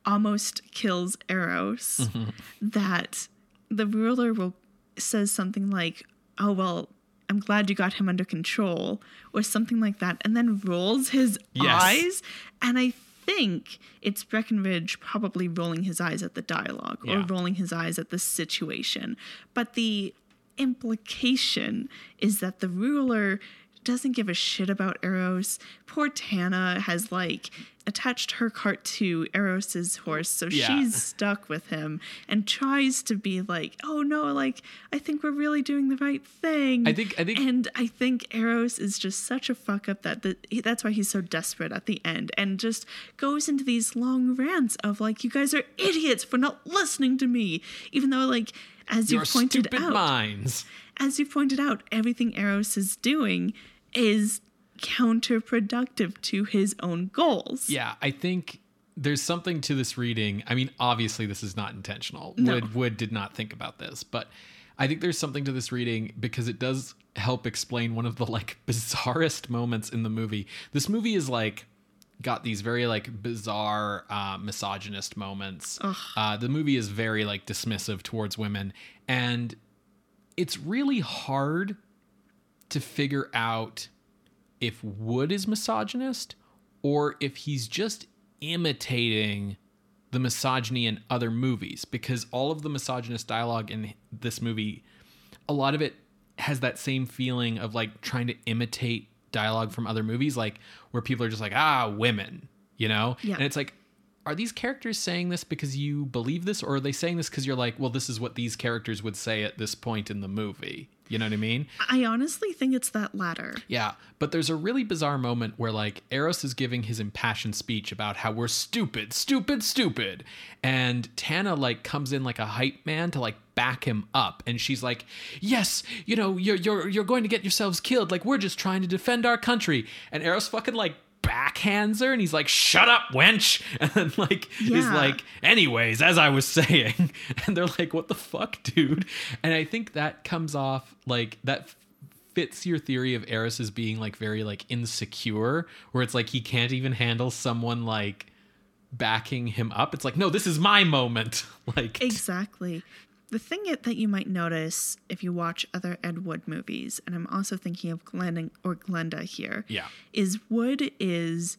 almost kills Eros that the ruler will says something like, "Oh well." I'm glad you got him under control, or something like that, and then rolls his Yes. eyes. And I think it's Breckinridge probably rolling his eyes at the dialogue or rolling his eyes at the situation. But the implication is that the ruler doesn't give a shit about Eros. Poor Tana has like attached her cart to Eros's horse, so Yeah. she's stuck with him and tries to be like, "Oh no, like I think we're really doing the right thing." I think- I think- and I think Eros is just such a fuck up that the, he- that's why he's so desperate at the end and just goes into these long rants of like, "You guys are idiots for not listening to me," even though like as you pointed out, minds. as you pointed out, everything Eros is doing is counterproductive to his own goals. Yeah, I think there's something to this reading. I mean, obviously, this is not intentional. No. Wood Wood did not think about this, but I think there's something to this reading because it does help explain one of the like bizarrest moments in the movie. This movie is like got these very like bizarre uh, misogynist moments. Uh, the movie is very like dismissive towards women, and it's really hard to figure out if Wood is misogynist or if he's just imitating the misogyny in other movies because all of the misogynist dialogue in this movie a lot of it has that same feeling of like trying to imitate dialogue from other movies like where people are just like ah women you know Yeah. and it's like are these characters saying this because you believe this or are they saying this because you're like well this is what these characters would say at this point in the movie you know what i mean I honestly think it's that latter. yeah, but there's a really bizarre moment where like Eros is giving his impassioned speech about how we're stupid, stupid, stupid, and Tana like comes in like a hype man to like back him up, and she's like, "Yes, you know, you're you're you're going to get yourselves killed. Like we're just trying to defend our country." And Eros fucking like backhands her and he's like, shut up, wench. And then like is Yeah. like, anyways, as I was saying. And they're like, what the fuck, dude? And I think that comes off like that fits your theory of Eros as being like very like insecure, where it's like he can't even handle someone like backing him up. It's like, no, this is my moment. Like Exactly. The thing that you might notice if you watch other Ed Wood movies, and I'm also thinking of Glen or Glenda here, Yeah. is Wood is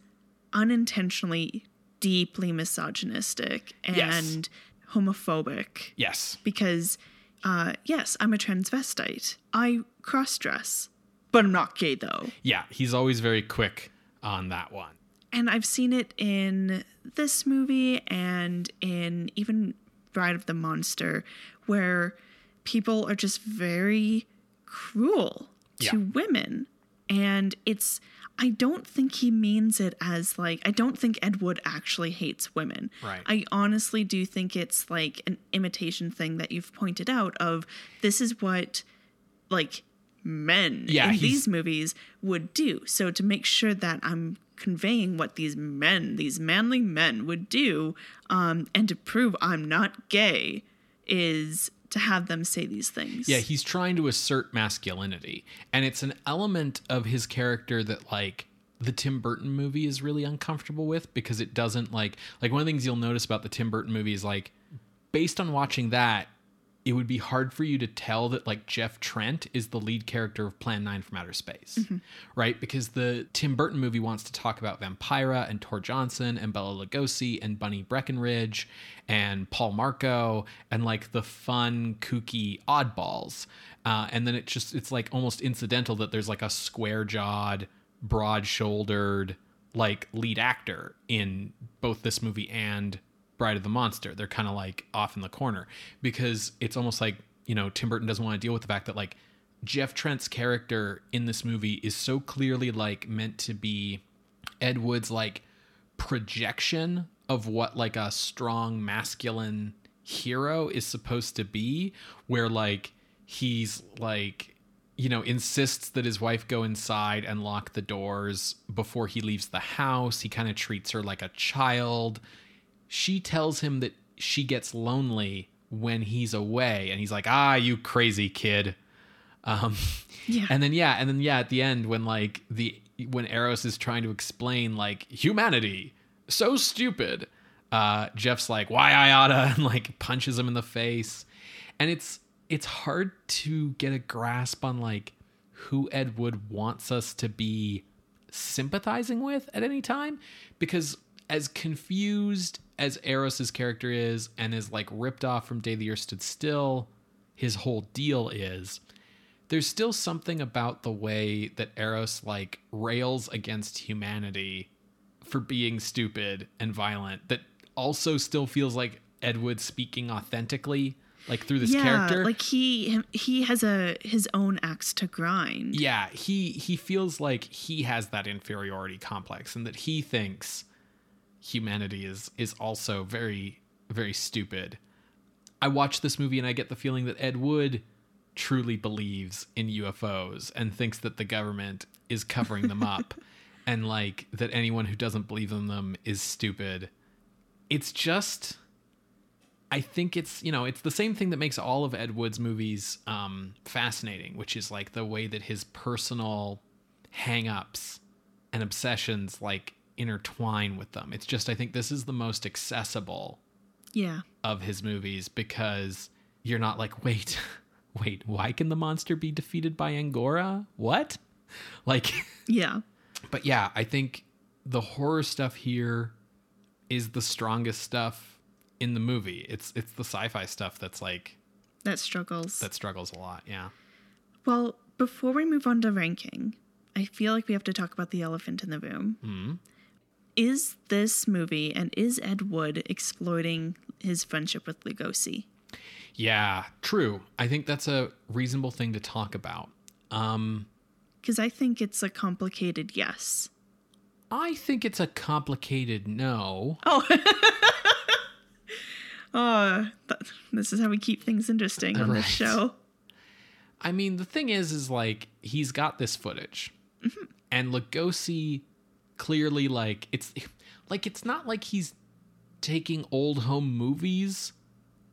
unintentionally deeply misogynistic and Yes. homophobic Yes. because, uh, yes, I'm a transvestite. I cross dress, but I'm not gay though. Yeah, he's always very quick on that one. And I've seen it in this movie and in even Bride of the Monster, where people are just very cruel to Yeah. women. And it's, I don't think he means it as like, I don't think Ed Wood actually hates women. Right. I honestly do think it's like an imitation thing that you've pointed out of this is what like men Yeah, in these movies would do. So to make sure that I'm conveying what these men, these manly men would do, um, and to prove I'm not gay is to have them say these things. Yeah, he's trying to assert masculinity. And it's an element of his character that like the Tim Burton movie is really uncomfortable with because it doesn't like like one of the things you'll notice about the Tim Burton movie is like based on watching that it would be hard for you to tell that like Jeff Trent is the lead character of Plan 9 from Outer Space. Right? Because the Tim Burton movie wants to talk about Vampira and Tor Johnson and Bela Lugosi and Bunny Breckinridge and Paul Marco and like the fun kooky oddballs. Uh, and then it just it's like almost incidental that there's like a square-jawed, broad-shouldered like lead actor in both this movie and Bride of the Monster. They're kind of like off in the corner. Because it's almost like, you know, Tim Burton doesn't want to deal with the fact that like Jeff Trent's character in this movie is so clearly like meant to be Ed Wood's like projection of what like a strong masculine hero is supposed to be where like he's like you know insists that his wife go inside and lock the doors before he leaves the house. He kind of treats her like a child she tells him that she gets lonely when he's away and he's like ah you crazy kid. Um Yeah. and then yeah and then yeah at the end when like the when eros is trying to explain like humanity so stupid uh jeff's like why i oughta and like punches him in the face. And it's it's hard to get a grasp on like who ed wood wants us to be sympathizing with at any time because as confused as Eros's character is and is like ripped off from Day the Earth Stood Still, his whole deal is there's still something about the way that Eros like rails against humanity for being stupid and violent that also still feels like Ed Wood speaking authentically like through this yeah, character. like he he has a his own axe to grind. yeah he he feels like he has that inferiority complex and that he thinks humanity is is also very very stupid. I watch this movie and i get the feeling that ed wood truly believes in ufos and thinks that the government is covering them up and like that anyone who doesn't believe in them is stupid. It's just I think it's you know it's the same thing that makes all of Ed Wood's movies um, fascinating, which is like the way that his personal hang-ups and obsessions like intertwine with them. It's just I think this is the most accessible Yeah. of his movies because you're not like wait wait why can the monster be defeated by Angora? What? Like Yeah. but yeah, I think the horror stuff here is the strongest stuff in the movie. It's it's the sci-fi stuff that's like That struggles. that struggles a lot. Yeah. Well, before we move on to ranking, I feel like we have to talk about the elephant in the room. Mm-hmm. Is this movie and is Ed Wood exploiting his friendship with Lugosi? Yeah, true. I think that's a reasonable thing to talk about. Um Because I think it's a complicated yes. I think it's a complicated no. Oh. oh, th- this is how we keep things interesting on Right. this show. I mean, the thing is, is like he's got this footage, and Lugosi clearly like it's like it's not like he's taking old home movies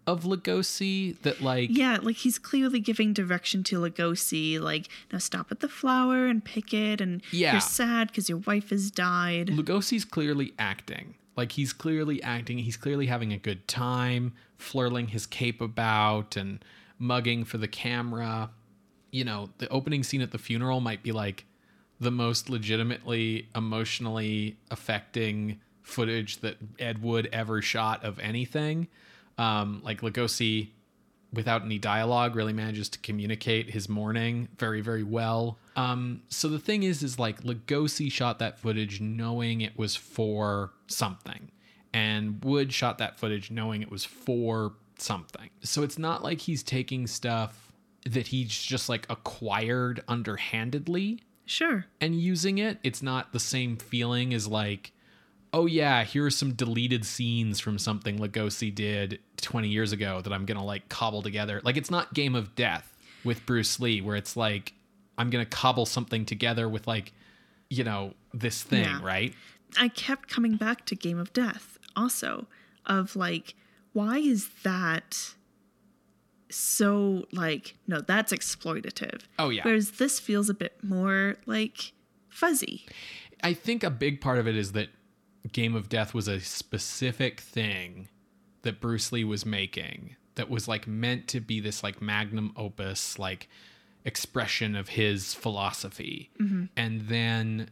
of Lugosi that like Yeah, like he's clearly giving direction to Lugosi, like, now stop at the flower and pick it, and Yeah. you're sad because your wife has died. Lugosi's clearly acting. Like he's clearly acting. He's clearly having a good time, flirting his cape about and mugging for the camera. You know, the opening scene at the funeral might be like the most legitimately emotionally affecting footage that Ed Wood ever shot of anything. Um, like Lugosi without any dialogue really manages to communicate his mourning very very well. Um so the thing is is like Lugosi shot that footage knowing it was for something. And Wood shot that footage knowing it was for something. So it's not like he's taking stuff that he's just like acquired underhandedly Sure. and using it it's not the same feeling as like oh yeah here are some deleted scenes from something Lugosi did 20 years ago that i'm gonna like cobble together like it's not game of death with bruce lee where it's like i'm gonna cobble something together with like you know this thing Yeah. right I kept coming back to Game of Death also, of like, why is that so like, no, that's exploitative. Oh, yeah. Whereas this feels a bit more like fuzzy. I think a big part of it is that Game of Death was a specific thing that Bruce Lee was making that was like meant to be this like magnum opus like expression of his philosophy. Mm-hmm. And then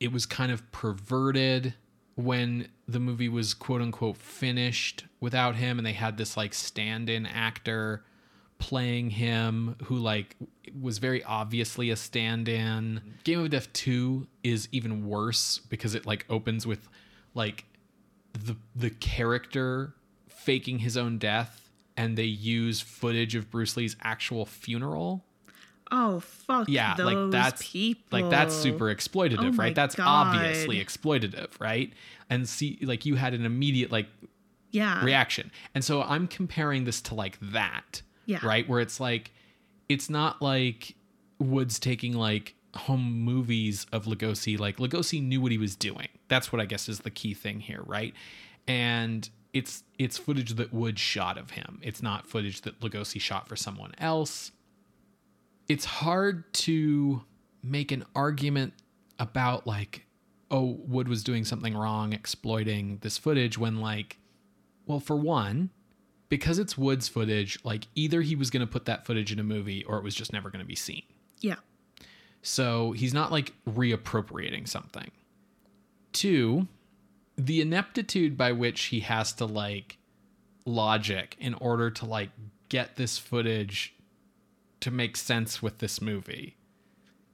it was kind of perverted when the movie was quote unquote finished without him and they had this like stand-in actor playing him who like was very obviously a stand-in. Game of Death 2 is even worse because it like opens with like the the character faking his own death and they use footage of Bruce Lee's actual funeral. Oh fuck! Yeah, like that's people. like that's super exploitative, Oh right? That's God. obviously exploitative, right? And see like you had an immediate like Yeah, reaction. And so I'm comparing this to like that. Yeah. Right? Where it's like it's not like Woods taking like home movies of Lugosi. Like Lugosi knew what he was doing. That's what I guess is the key thing here, right? And it's it's footage that Wood shot of him. It's not footage that Lugosi shot for someone else. It's hard to make an argument about like oh Wood was doing something wrong exploiting this footage when like well, for one, because it's Wood's footage, like either he was going to put that footage in a movie or it was just never going to be seen. yeah, So he's not like reappropriating something. Two, the ineptitude by which he has to like logic in order to like get this footage to make sense with this movie.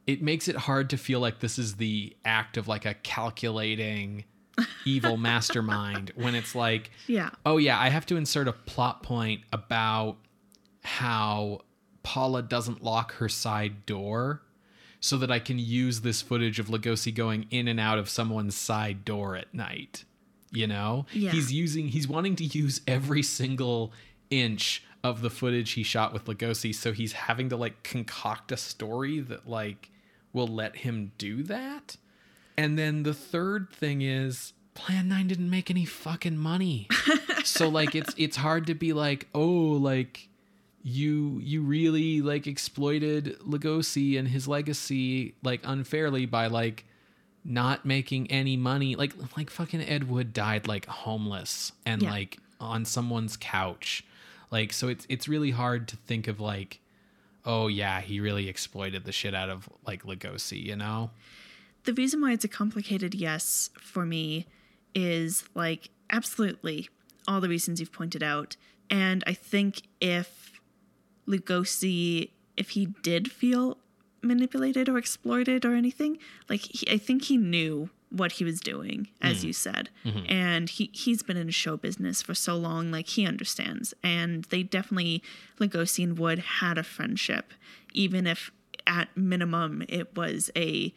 It makes it hard to feel like this is the act of like a calculating evil mastermind when it's like yeah, oh yeah, I have to insert a plot point about how Paula doesn't lock her side door so that I can use this footage of Lugosi going in and out of someone's side door at night. You know? Yeah. He's using he's wanting to use every single inch of the footage he shot with Lugosi, so he's having to like concoct a story that like will let him do that. And then the third thing is Plan 9 didn't make any fucking money. so like it's it's hard to be like, "Oh, like you you really like exploited Lugosi and his legacy like unfairly by like not making any money. Like like fucking Ed Wood died like homeless and Yeah. like on someone's couch. Like so it's it's really hard to think of like oh yeah, he really exploited the shit out of like Lugosi, you know? The reason why it's a complicated yes for me is like absolutely all the reasons you've pointed out. And I think if Lugosi, if he did feel manipulated or exploited or anything, like he, I think he knew what he was doing, as mm-hmm. you said. Mm-hmm. And he, he's been in show business for so long, like he understands. And they definitely, Lugosi and Wood had a friendship, even if at minimum it was a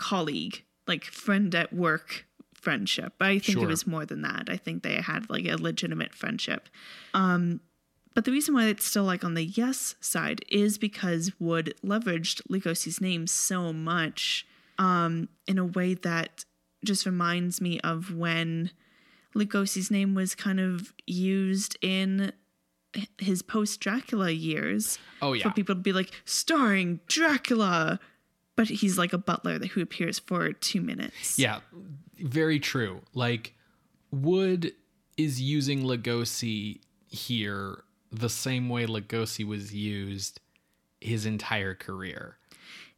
colleague, like friend at work friendship. I think Sure. it was more than that. I think they had like a legitimate friendship. Um, but the reason why it's still like on the yes side is because Wood leveraged Lugosi's name so much um, in a way that just reminds me of when Lugosi's name was kind of used in his post Dracula years. Oh, yeah. For people to be like, starring Dracula. But he's like a butler that who appears for two minutes. Yeah, very true. Like Wood is using Lugosi here the same way Lugosi was used his entire career.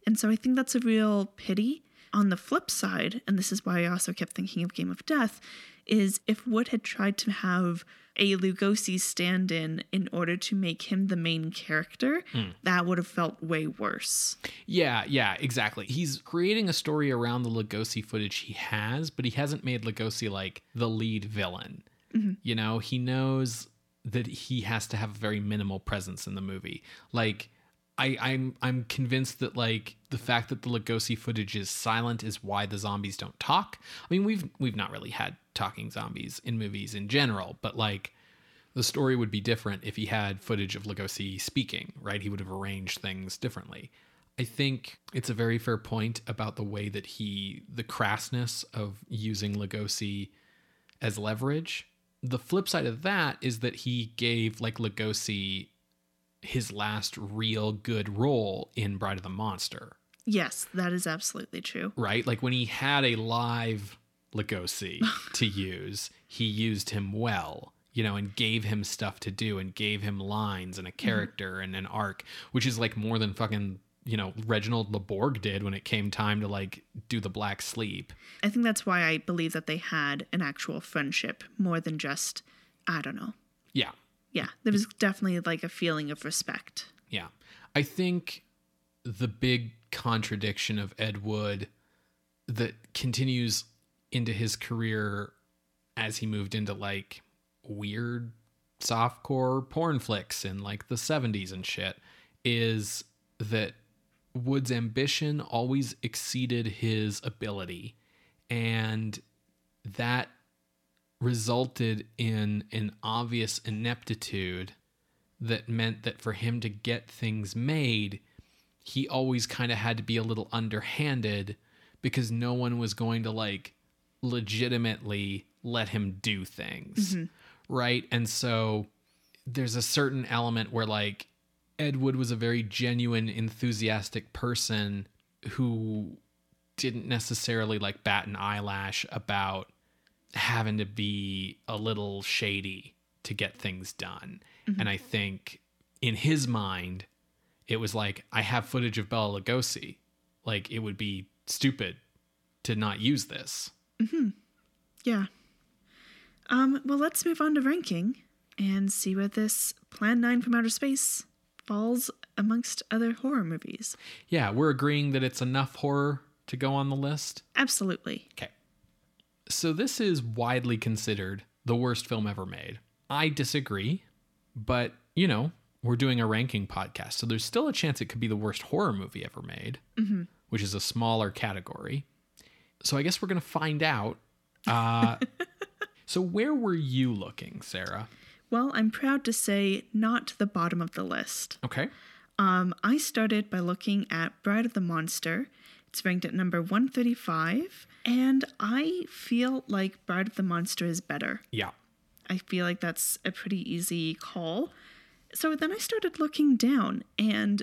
And so I think that's a real pity. On the flip side, and this is why I also kept thinking of Game of Death, is if Wood had tried to have a Lugosi stand in in order to make him the main character, hmm. that would have felt way worse. Yeah, yeah, exactly. He's creating a story around the Lugosi footage he has, but he hasn't made Lugosi like the lead villain. Mm-hmm. You know, he knows that he has to have a very minimal presence in the movie. Like I, I'm I'm convinced that like the fact that the Lugosi footage is silent is why the zombies don't talk. I mean, we've we've not really had talking zombies in movies in general, but like the story would be different if he had footage of Lugosi speaking, right? He would have arranged things differently. I think it's a very fair point about the way that he, the crassness of using Lugosi as leverage. The flip side of that is that he gave like Lugosi his last real good role in Bride of the Monster, Yes, that is absolutely true. right? Like when he had a live Lugosi to use, he used him well, you know, and gave him stuff to do and gave him lines and a mm-hmm. character and an arc, which is like more than fucking, you know, Reginald LeBorg did when it came time to like do the black sleep. I think that's why I believe that they had an actual friendship more than just, I don't know. Yeah. Yeah, there was definitely like a feeling of respect. Yeah. I think the big contradiction of Ed Wood that continues into his career as he moved into like weird softcore porn flicks in like the 70s and shit is that Wood's ambition always exceeded his ability and that resulted in an obvious ineptitude that meant that for him to get things made, he always kind of had to be a little underhanded because no one was going to like legitimately let him do things. Mm-hmm. Right. And so there's a certain element where like Ed Wood was a very genuine, enthusiastic person who didn't necessarily like bat an eyelash about having to be a little shady to get things done. And I think in his mind, it was like, I have footage of Bela Lugosi. Like, it would be stupid to not use this. Yeah. Um, well, let's move on to ranking and see where this Plan 9 from Outer Space falls amongst other horror movies. Yeah, we're agreeing that it's enough horror to go on the list. Absolutely. Okay. So this is widely considered the worst film ever made. I disagree, but you know, we're doing a ranking podcast, so there's still a chance it could be the worst horror movie ever made, which is a smaller category. So I guess we're gonna find out. Uh, so where were you looking, Sarah? Well, I'm proud to say not the bottom of the list. Okay. Um, I started by looking at Bride of the Monster. It's ranked at number 135, and I feel like Bride of the Monster is better. Yeah. I feel like that's a pretty easy call. So then I started looking down and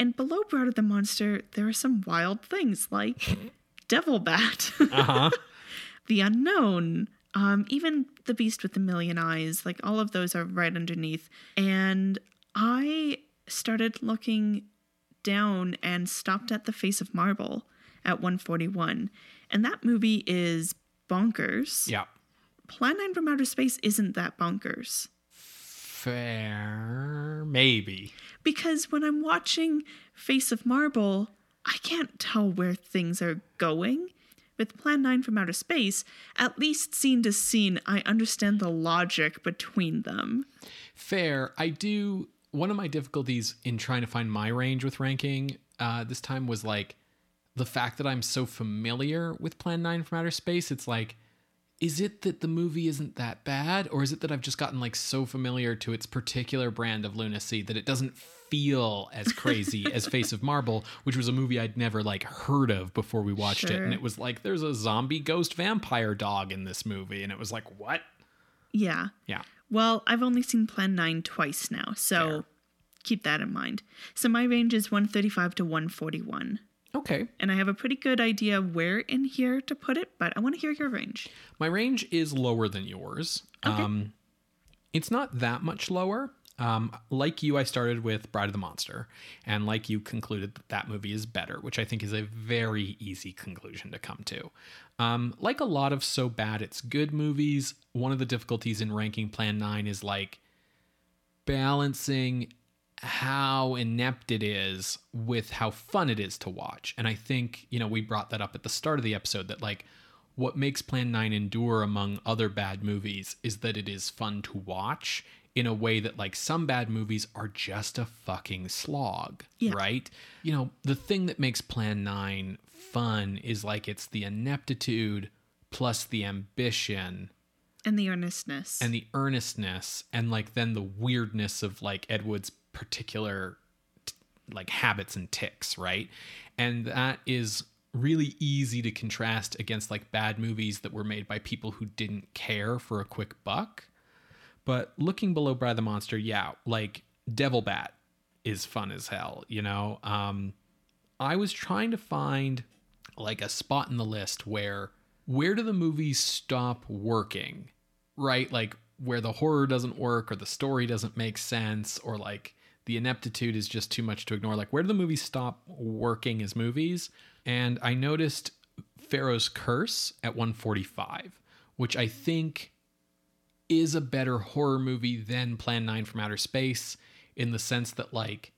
and below Bride of the Monster there are some wild things like Devil Bat, Uh-huh. The Unknown, um, even The Beast with the Million Eyes, like all of those are right underneath. And I started looking down and stopped at The Face of Marble at 141. And that movie is bonkers. yeah. Plan 9 from Outer Space isn't that bonkers. Fair. Maybe. Because when I'm watching Face of Marble, I can't tell where things are going. With Plan 9 from Outer Space, at least scene to scene, I understand the logic between them. Fair. I do. One of my difficulties in trying to find my range with ranking uh, this time was like the fact that I'm so familiar with Plan 9 from Outer Space. It's like, is it that the movie isn't that bad or is it that I've just gotten like so familiar to its particular brand of lunacy that it doesn't feel as crazy as Face of Marble, which was a movie I'd never like heard of before we watched it and it was like there's a zombie ghost vampire dog in this movie and it was like what? Yeah. Yeah. Well, I've only seen Plan 9 twice now, so Fair. keep that in mind. So my range is 135 to 141. Okay. And I have a pretty good idea where in here to put it, but I want to hear your range. My range is lower than yours. Um, it's not that much lower. Um, like you, I started with Bride of the Monster, and like you, concluded that that movie is better, which I think is a very easy conclusion to come to. Um, like a lot of so bad it's good movies, one of the difficulties in ranking Plan 9 is like balancing how inept it is with how fun it is to watch. And I think, you know, we brought that up at the start of the episode that like what makes Plan 9 endure among other bad movies is that it is fun to watch in a way that like some bad movies are just a fucking slog, Yeah. right? You know, the thing that makes Plan 9 fun is like it's the ineptitude plus the ambition And the earnestness. and the earnestness and like then the weirdness of like Ed Wood's particular t- like habits and ticks, right? And that is really easy to contrast against like bad movies that were made by people who didn't care for a quick buck. But looking below Bride the Monster, yeah, like Devil Bat is fun as hell, you know? Um I was trying to find like a spot in the list where where do the movies stop working? Right? Like where the horror doesn't work or the story doesn't make sense or like the ineptitude is just too much to ignore. Like where do the movies stop working as movies? And I noticed Pharaoh's Curse at 145, which I think is a better horror movie than Plan 9 from Outer Space in the sense that like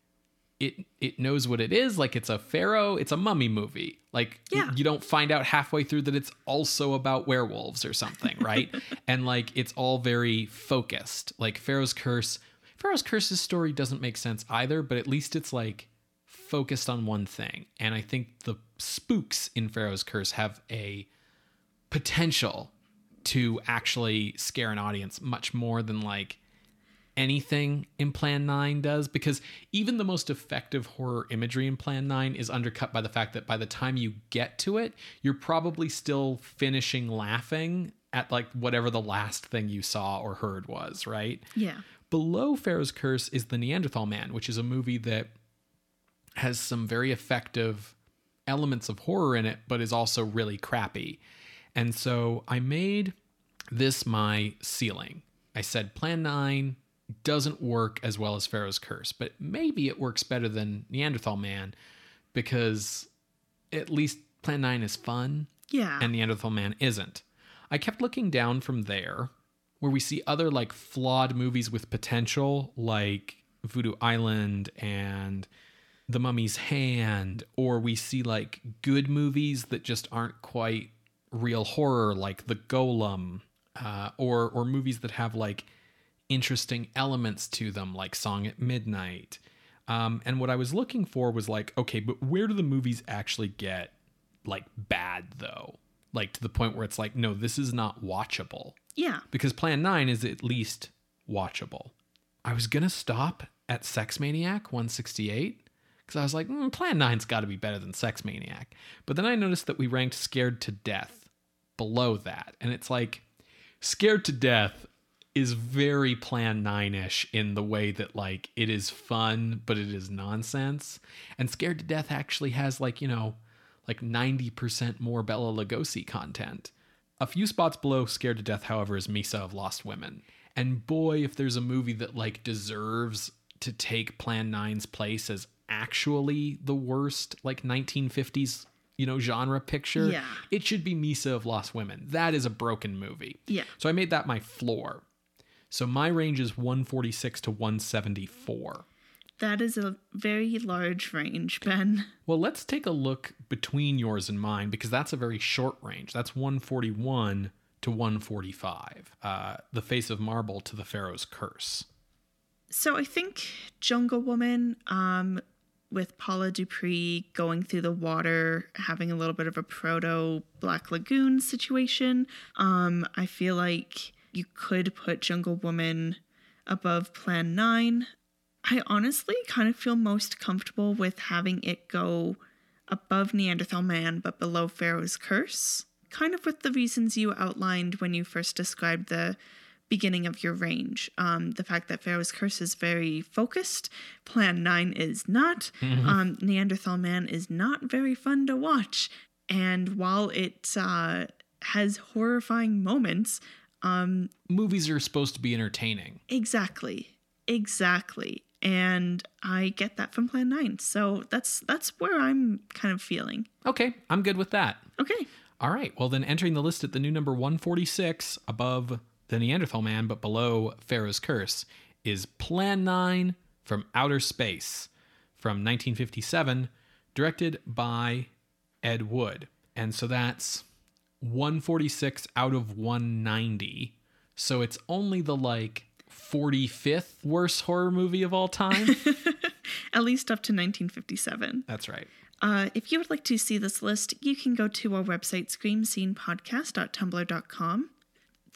it it knows what it is like it's a pharaoh it's a mummy movie. Like Yeah. you don't find out halfway through that it's also about werewolves or something right? And like it's all very focused. Like pharaoh's curse pharaoh's curse's story doesn't make sense either but at least it's like focused on one thing. And i think the spooks in pharaoh's curse have a potential to actually scare an audience much more than like anything in Plan 9 does because even the most effective horror imagery in Plan 9 is undercut by the fact that by the time you get to it, you're probably still finishing laughing at like whatever the last thing you saw or heard was, right? yeah. Below Pharaoh's Curse is The Neanderthal Man, which is a movie that has some very effective elements of horror in it, but is also really crappy. And so I made this my ceiling. I said Plan 9 doesn't work as well as Pharaoh's Curse, but maybe it works better than Neanderthal Man because at least Plan 9 is fun Yeah. and Neanderthal Man isn't. I kept looking down from there, where we see other like flawed movies with potential, like Voodoo Island and The Mummy's Hand, or we see like good movies that just aren't quite real horror, like The Golem, uh, or or movies that have like interesting elements to them, like Song at Midnight. Um, and what I was looking for was like, okay, but where do the movies actually get like bad though? Like to the point where it's like, no, this is not watchable yeah. because Plan 9 is at least watchable. I was going to stop at Sex Maniac 168 because I was like, mm, Plan 9's got to be better than Sex Maniac. But then I noticed that we ranked Scared to Death below that. And it's like, Scared to Death is very Plan 9 ish in the way that, like, it is fun, but it is nonsense. And Scared to Death actually has, like, you know, like 90% more Bela Lugosi content. A few spots below Scared to Death, however, is Mesa of Lost Women. And boy, if there's a movie that like deserves to take Plan 9's place as actually the worst like 1950s, you know, genre picture, Yeah. it should be Mesa of Lost Women. That is a broken movie. Yeah. So I made that my floor. So my range is 146 to 174. That is a very large range, Ben. Well, let's take a look between yours and mine because that's a very short range. That's 141 to 145. Uh, the Face of Marble to the Pharaoh's Curse. So I think Jungle Woman um with Paula Dupree going through the water, having a little bit of a proto Black Lagoon situation. Um, I feel like you could put Jungle Woman above Plan 9. I honestly kind of feel most comfortable with having it go above Neanderthal Man but below Pharaoh's Curse, kind of with the reasons you outlined when you first described the beginning of your range. Um, the fact that Pharaoh's Curse is very focused, Plan 9 is not, um, Neanderthal Man is not very fun to watch. And while it uh, has horrifying moments, um, Movies are supposed to be entertaining. exactly, exactly. And I get that from Plan 9. So that's that's where I'm kind of feeling. Okay, I'm good with that. Okay. All right. Well, then entering the list at the new number 146 above the Neanderthal Man but below Pharaoh's Curse is Plan 9 from Outer Space from 1957, directed by Ed Wood. And so that's 146 out of 190. So it's only the like 45th worst horror movie of all time. At least up to 1957. that's right. Uh, if you would like to see this list, you can go to our website, screamscenepodcast.tumblr.com.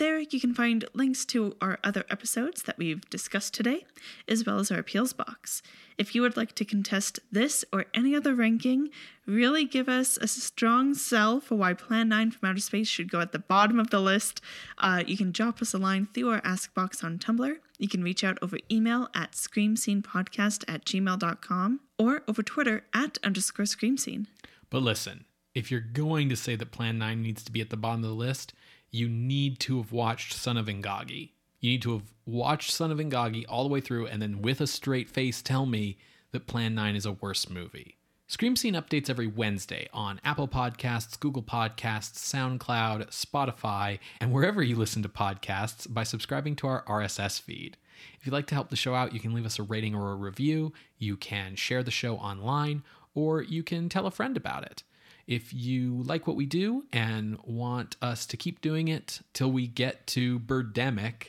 There, you can find links to our other episodes that we've discussed today, as well as our appeals box. If you would like to contest this or any other ranking, really give us a strong sell for why Plan 9 from Outer Space should go at the bottom of the list, uh, you can drop us a line through our Ask box on Tumblr. You can reach out over email at screamscenepodcast at gmail.com or over Twitter at underscore screamscene. But listen, if you're going to say that Plan 9 needs to be at the bottom of the list, you need to have watched Son of Ingagi. You need to have watched Son of Ingagi all the way through and then with a straight face tell me that Plan 9 is a worse movie. Scream Scene updates every Wednesday on Apple Podcasts, Google Podcasts, SoundCloud, Spotify, and wherever you listen to podcasts by subscribing to our RSS feed. If you'd like to help the show out, you can leave us a rating or a review, you can share the show online, or you can tell a friend about it. If you like what we do and want us to keep doing it till we get to Birdemic,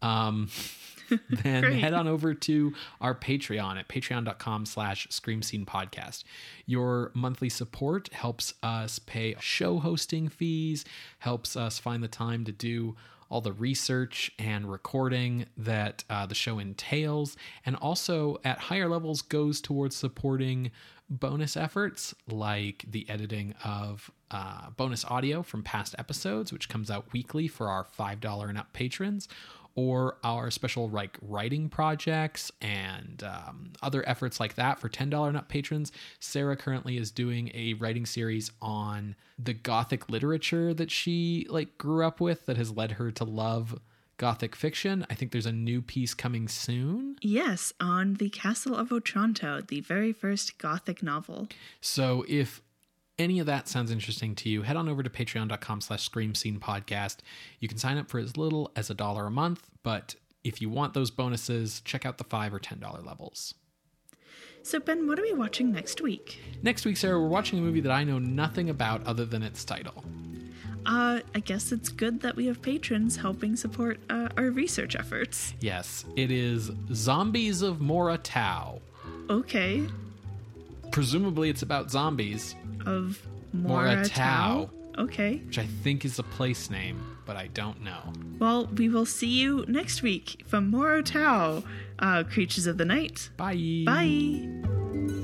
um, then head on over to our Patreon at patreon.com slash scream scene podcast. Your monthly support helps us pay show hosting fees, helps us find the time to do all the research and recording that uh, the show entails, and also at higher levels goes towards supporting bonus efforts like the editing of uh, bonus audio from past episodes, which comes out weekly for our $5 and up patrons, or our special like writing projects and um, other efforts like that for $10 and up patrons. Sarah currently is doing a writing series on the gothic literature that she like grew up with that has led her to love gothic fiction. I think there's a new piece coming soon. Yes, on The Castle of Otranto, the very first Gothic novel. So if any of that sounds interesting to you, head on over to patreon.com slash scream scene podcast. You can sign up for as little as a dollar a month, but if you want those bonuses, check out the five or ten dollar levels. So, Ben, what are we watching next week? Next week, Sarah, we're watching a movie that I know nothing about other than its title. Uh, I guess it's good that we have patrons helping support uh, our research efforts. Yes, it is Zombies of Mora Tau. Okay, Presumably, it's about zombies, of Mora. Tau. Okay, which I think is a place name, but I don't know. well, we will see you next week from Moro Tau, uh, Creatures of the Night. Bye. Bye.